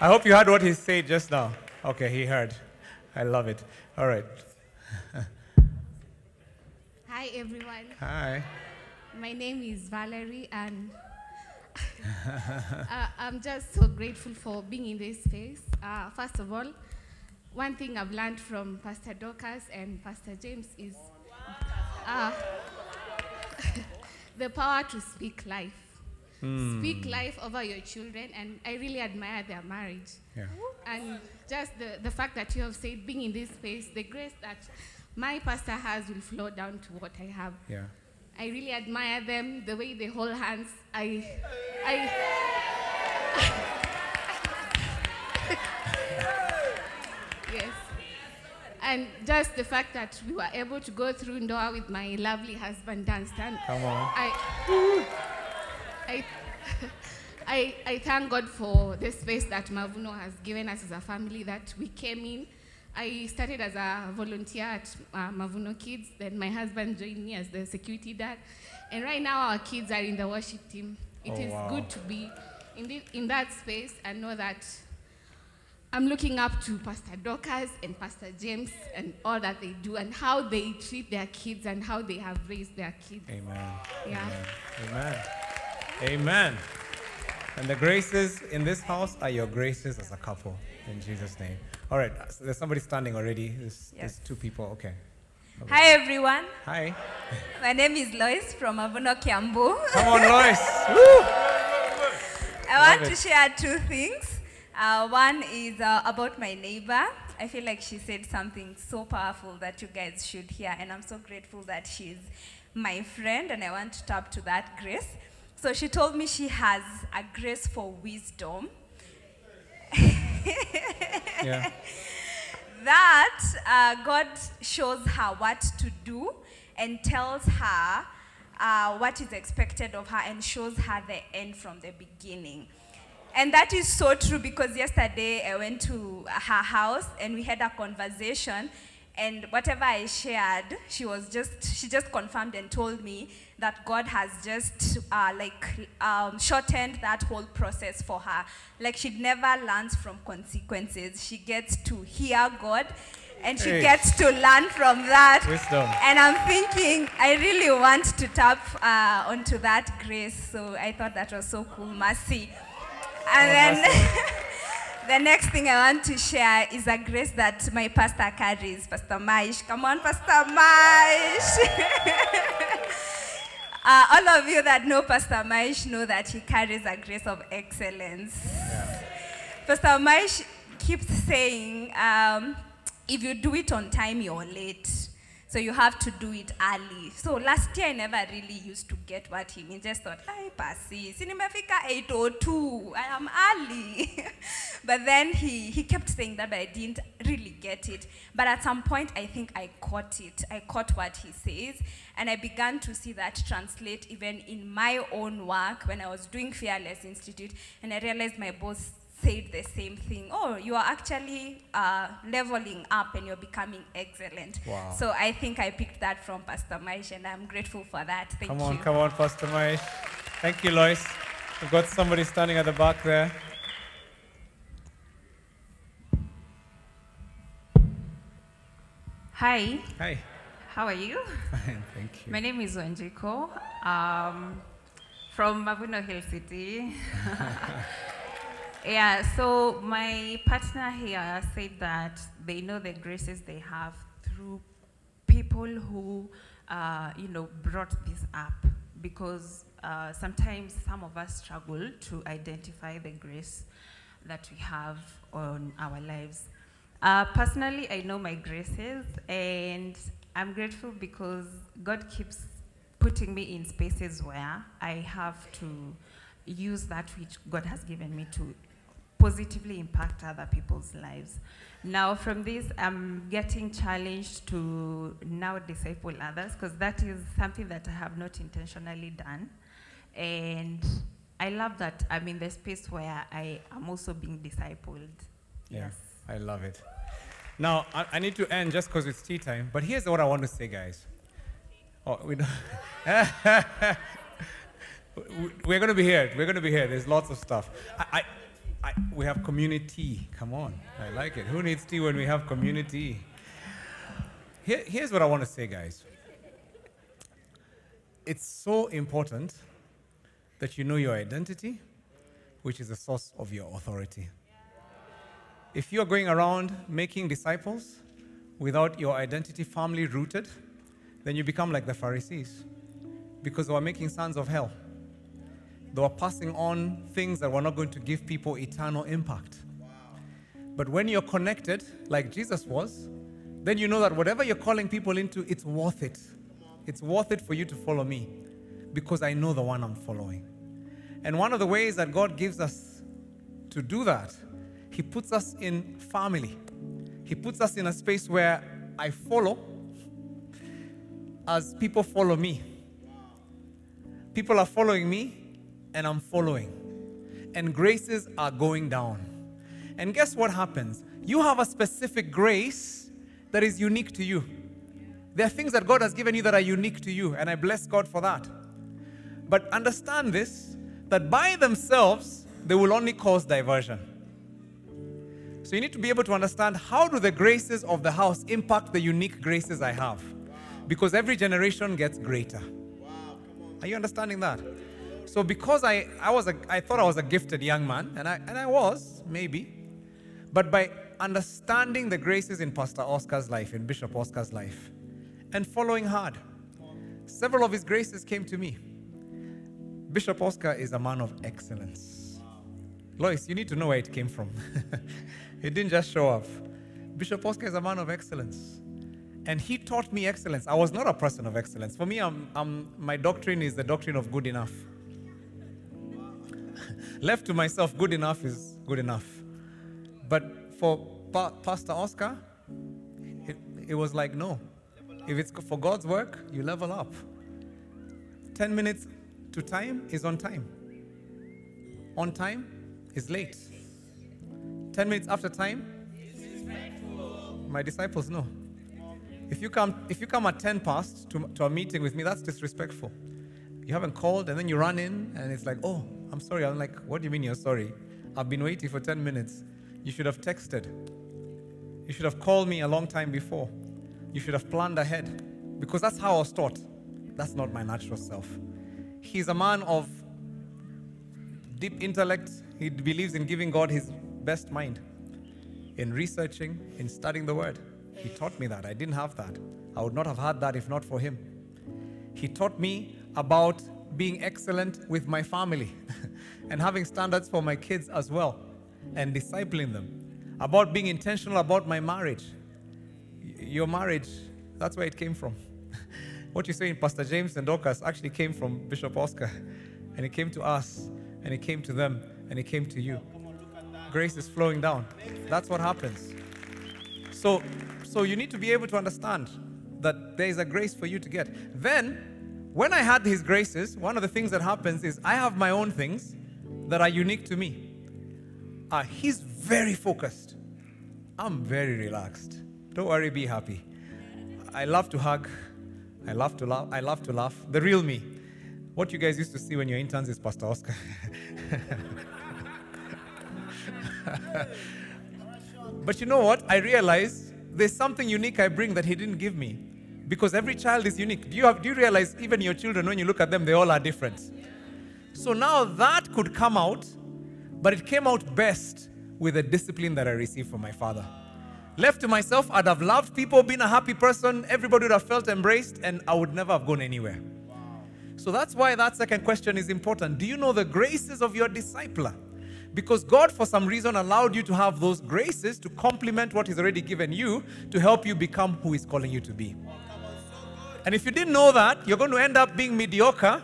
I hope you heard what he said just now. Okay, he heard. I love it. All right. Hi, everyone. Hi. My name is Valerie, and uh, I'm just so grateful for being in this space. Uh, first of all, one thing I've learned from Pastor Dorcas and Pastor James is uh, the power to speak life. Hmm. Speak life over your children, and I really admire their marriage. Yeah. And just the, the fact that you have said, being in this space, the grace that my pastor has will flow down to what I have. Yeah. I really admire them, the way they hold hands. I, I, yes. And just the fact that we were able to go through Ndoa with my lovely husband, Dan Stan. Come on. I, I, I, I thank God for the space that Mavuno has given us as a family that we came in. I started as a volunteer at uh, Mavuno Kids, then my husband joined me as the security dad. And right now our kids are in the worship team. It Oh, is wow. good to be in, the, in that space and know that I'm looking up to Pastor Dorcas and Pastor James and all that they do and how they treat their kids and how they have raised their kids. Amen. Yeah. Amen. Amen. And the graces in this house are your graces as a couple, in Jesus' name. All right, so there's somebody standing already. There's, there's two people. Okay. Okay. Hi everyone. Hi. My name is Lois from Mavuno Kiambu. Come on, Lois. I want to share two things. Uh, one is uh, about my neighbor. I feel like she said something so powerful that you guys should hear, and I'm so grateful that she's my friend, and I want to tap to that grace. So she told me she has a grace for wisdom. Yeah. that uh, God shows her what to do and tells her uh, what is expected of her and shows her the end from the beginning. And that is so true because yesterday I went to her house and we had a conversation and whatever I shared, she was just she just confirmed and told me that God has just uh, like um, shortened that whole process for her. Like she never learns from consequences. She gets to hear God and she Hey. gets to learn from that. Wisdom. And I'm thinking, I really want to tap uh, onto that grace. So I thought that was so cool, Mercy. And Oh, then the next thing I want to share is a grace that my pastor carries, Pastor Maish. Come on, Pastor Maish. Uh, all of you that know Pastor Maish know that he carries a grace of excellence. Pastor Maish keeps saying, um, if you do it on time, you're late. So you have to do it early. So last year I never really used to get what he means. Just thought, I pasi, si nimefika 802, I am early. but then he, he kept saying that, but I didn't really get it. But at some point, I think I caught it. I caught what he says. And I began to see that translate even in my own work when I was doing Fearless Institute. And I realized my boss said the same thing. Oh, you are actually uh, leveling up and you're becoming excellent. Wow. So I think I picked that from Pastor Maish, and I'm grateful for that. Thank come you. on, come on, Pastor Maish. Thank you, Lois. We've got somebody standing at the back there. Hi. Hi. How are you? Fine, thank you. My name is Wanjiku. Um, from Mavuno Hill City. yeah, so my partner here said that they know the graces they have through people who, uh, you know, brought this up because uh, sometimes some of us struggle to identify the grace that we have on our lives. Uh, personally, I know my graces, and I'm grateful because God keeps putting me in spaces where I have to use that which God has given me to positively impact other people's lives. Now, from this, I'm getting challenged to now disciple others because that is something that I have not intentionally done. And I love that I'm in the space where I am also being discipled. Yeah, I love it. Now, I, I need to end just because it's tea time, but here's what I want to say, guys. Oh, we We're going to be here. We're going to be here. There's lots of stuff. I, I, we have community. Come on. I like it. Who needs tea when we have community? Here, here's what I want to say, guys. It's so important that you know your identity, which is the source of your authority. If you're going around making disciples without your identity firmly rooted, then you become like the Pharisees because they were making sons of hell. They were passing on things that were not going to give people eternal impact. But when you're connected, like Jesus was, then you know that whatever you're calling people into, it's worth it. It's worth it for you to follow me because I know the one I'm following. And one of the ways that God gives us to do that, He puts us in family. He puts us in a space where I follow as people follow me. People are following me, and I'm following. And graces are going down. And guess what happens? You have a specific grace that is unique to you. There are things that God has given you that are unique to you, and I bless God for that. But understand this that by themselves, they will only cause diversion. So you need to be able to understand how do the graces of the house impact the unique graces I have? Because every generation gets greater. Are you understanding that? So because I, I was a, I thought I was a gifted young man, and I, and I was, maybe. But by understanding the graces in Pastor Oscar's life, in Bishop Oscar's life, and following hard, several of his graces came to me. Bishop Oscar is a man of excellence. Lois, you need to know where it came from. it didn't just show up. Bishop Oscar is a man of excellence. And he taught me excellence. I was not a person of excellence. For me, I'm, I'm, my doctrine is the doctrine of good enough. Left to myself, good enough is good enough. But for pa- Pastor Oscar, it, it was like, no. If it's for God's work, you level up. 10 minutes to time is on time. On time is late. 10 minutes after time, my disciples know. If you come, if you come at 10 past to, to a meeting with me, that's disrespectful. You haven't called, and then you run in, and it's like, oh, I'm sorry. I'm like, what do you mean you're sorry? I've been waiting for 10 minutes. You should have texted. You should have called me a long time before. You should have planned ahead. Because that's how I was taught. That's not my natural self. He's a man of deep intellect. He believes in giving God his best mind, in researching, in studying the word. He taught me that. I didn't have that. I would not have had that if not for him. He taught me about being excellent with my family and having standards for my kids as well and discipling them, about being intentional about my marriage. Your marriage, that's where it came from. what you say in Pastor James and Dorcas actually came from Bishop Oscar, and it came to us, and it came to them, and it came to you. Grace is flowing down. That's what happens. So, so you need to be able to understand that there is a grace for you to get. Then, when I had his graces, one of the things that happens is I have my own things that are unique to me. Uh, he's very focused. I'm very relaxed. Don't worry, be happy. I love to hug. I love to laugh. I love to laugh. The real me. What you guys used to see when you're interns is Pastor Oscar. but you know what? I realize there's something unique I bring that he didn't give me. Because every child is unique. Do you, have, do you realize even your children, when you look at them, they all are different? So now that could come out, but it came out best with the discipline that I received from my father. Left to myself, I'd have loved people, been a happy person, everybody would have felt embraced, and I would never have gone anywhere. So that's why that second question is important. Do you know the graces of your discipler? Because God, for some reason, allowed you to have those graces to complement what He's already given you to help you become who He's calling you to be. And if you didn't know that, you're going to end up being mediocre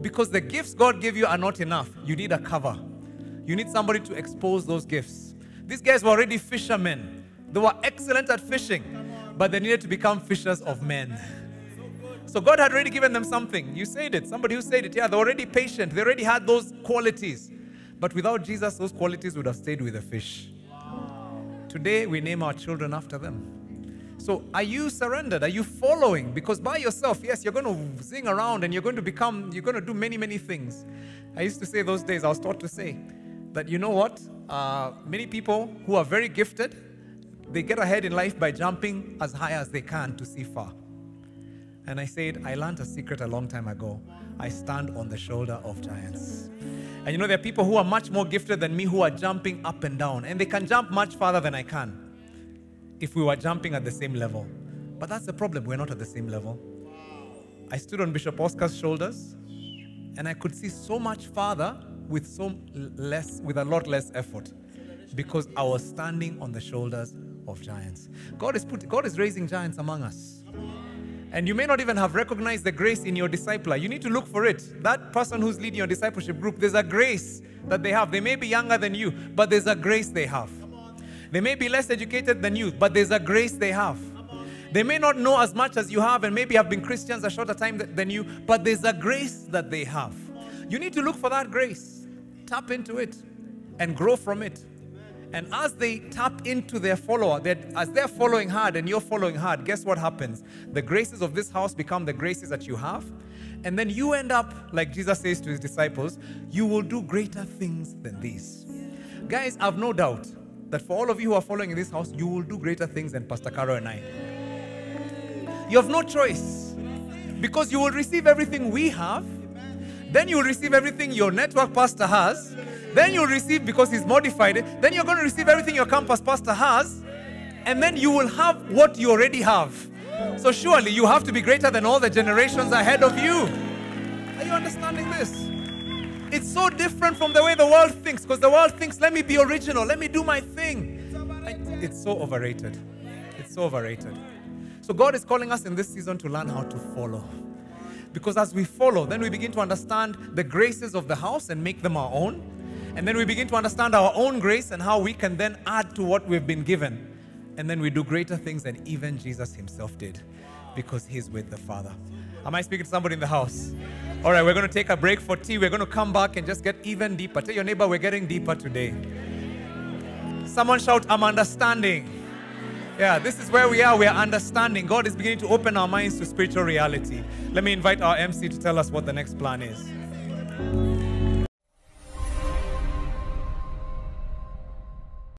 because the gifts God gave you are not enough. You need a cover. You need somebody to expose those gifts. These guys were already fishermen. They were excellent at fishing, but they needed to become fishers of men. So God had already given them something. You said it. Somebody who said it. Yeah, they're already patient. They already had those qualities. But without Jesus, those qualities would have stayed with the fish. Today, we name our children after them. So, are you surrendered? Are you following? Because by yourself, yes, you're going to zing around and you're going to become, you're going to do many, many things. I used to say those days, I was taught to say that you know what? Uh, many people who are very gifted, they get ahead in life by jumping as high as they can to see far. And I said, I learned a secret a long time ago. I stand on the shoulder of giants. And you know, there are people who are much more gifted than me who are jumping up and down, and they can jump much farther than I can if we were jumping at the same level. But that's the problem, we're not at the same level. I stood on Bishop Oscar's shoulders, and I could see so much farther with so less, with a lot less effort, because I was standing on the shoulders of giants. God is put, God is raising giants among us. And you may not even have recognized the grace in your discipler. You need to look for it. That person who's leading your discipleship group, there's a grace that they have. They may be younger than you, but there's a grace they have. They may be less educated than you, but there's a grace they have. They may not know as much as you have and maybe have been Christians a shorter time th- than you, but there's a grace that they have. You need to look for that grace, tap into it, and grow from it. And as they tap into their follower, that as they're following hard and you're following hard, guess what happens? The graces of this house become the graces that you have. And then you end up, like Jesus says to his disciples, you will do greater things than these. Guys, I've no doubt that for all of you who are following in this house, you will do greater things than Pastor Caro and I. You have no choice because you will receive everything we have, then you will receive everything your network pastor has, then you'll receive because he's modified it, then you're going to receive everything your campus pastor has, and then you will have what you already have. So surely you have to be greater than all the generations ahead of you. Are you understanding this? It's so different from the way the world thinks because the world thinks, let me be original, let me do my thing. It's so overrated. It's so overrated. So God is calling us in this season to learn how to follow. Because as we follow, then we begin to understand the graces of the house and make them our own. And then we begin to understand our own grace and how we can then add to what we've been given. And then we do greater things than even Jesus himself did because he's with the Father. Am I speaking to somebody in the house? All right, we're going to take a break for tea. We're going to come back and just get even deeper. Tell your neighbor we're getting deeper today. Someone shout, I'm understanding. Yeah, this is where we are. We are understanding. God is beginning to open our minds to spiritual reality. Let me invite our MC to tell us what the next plan is.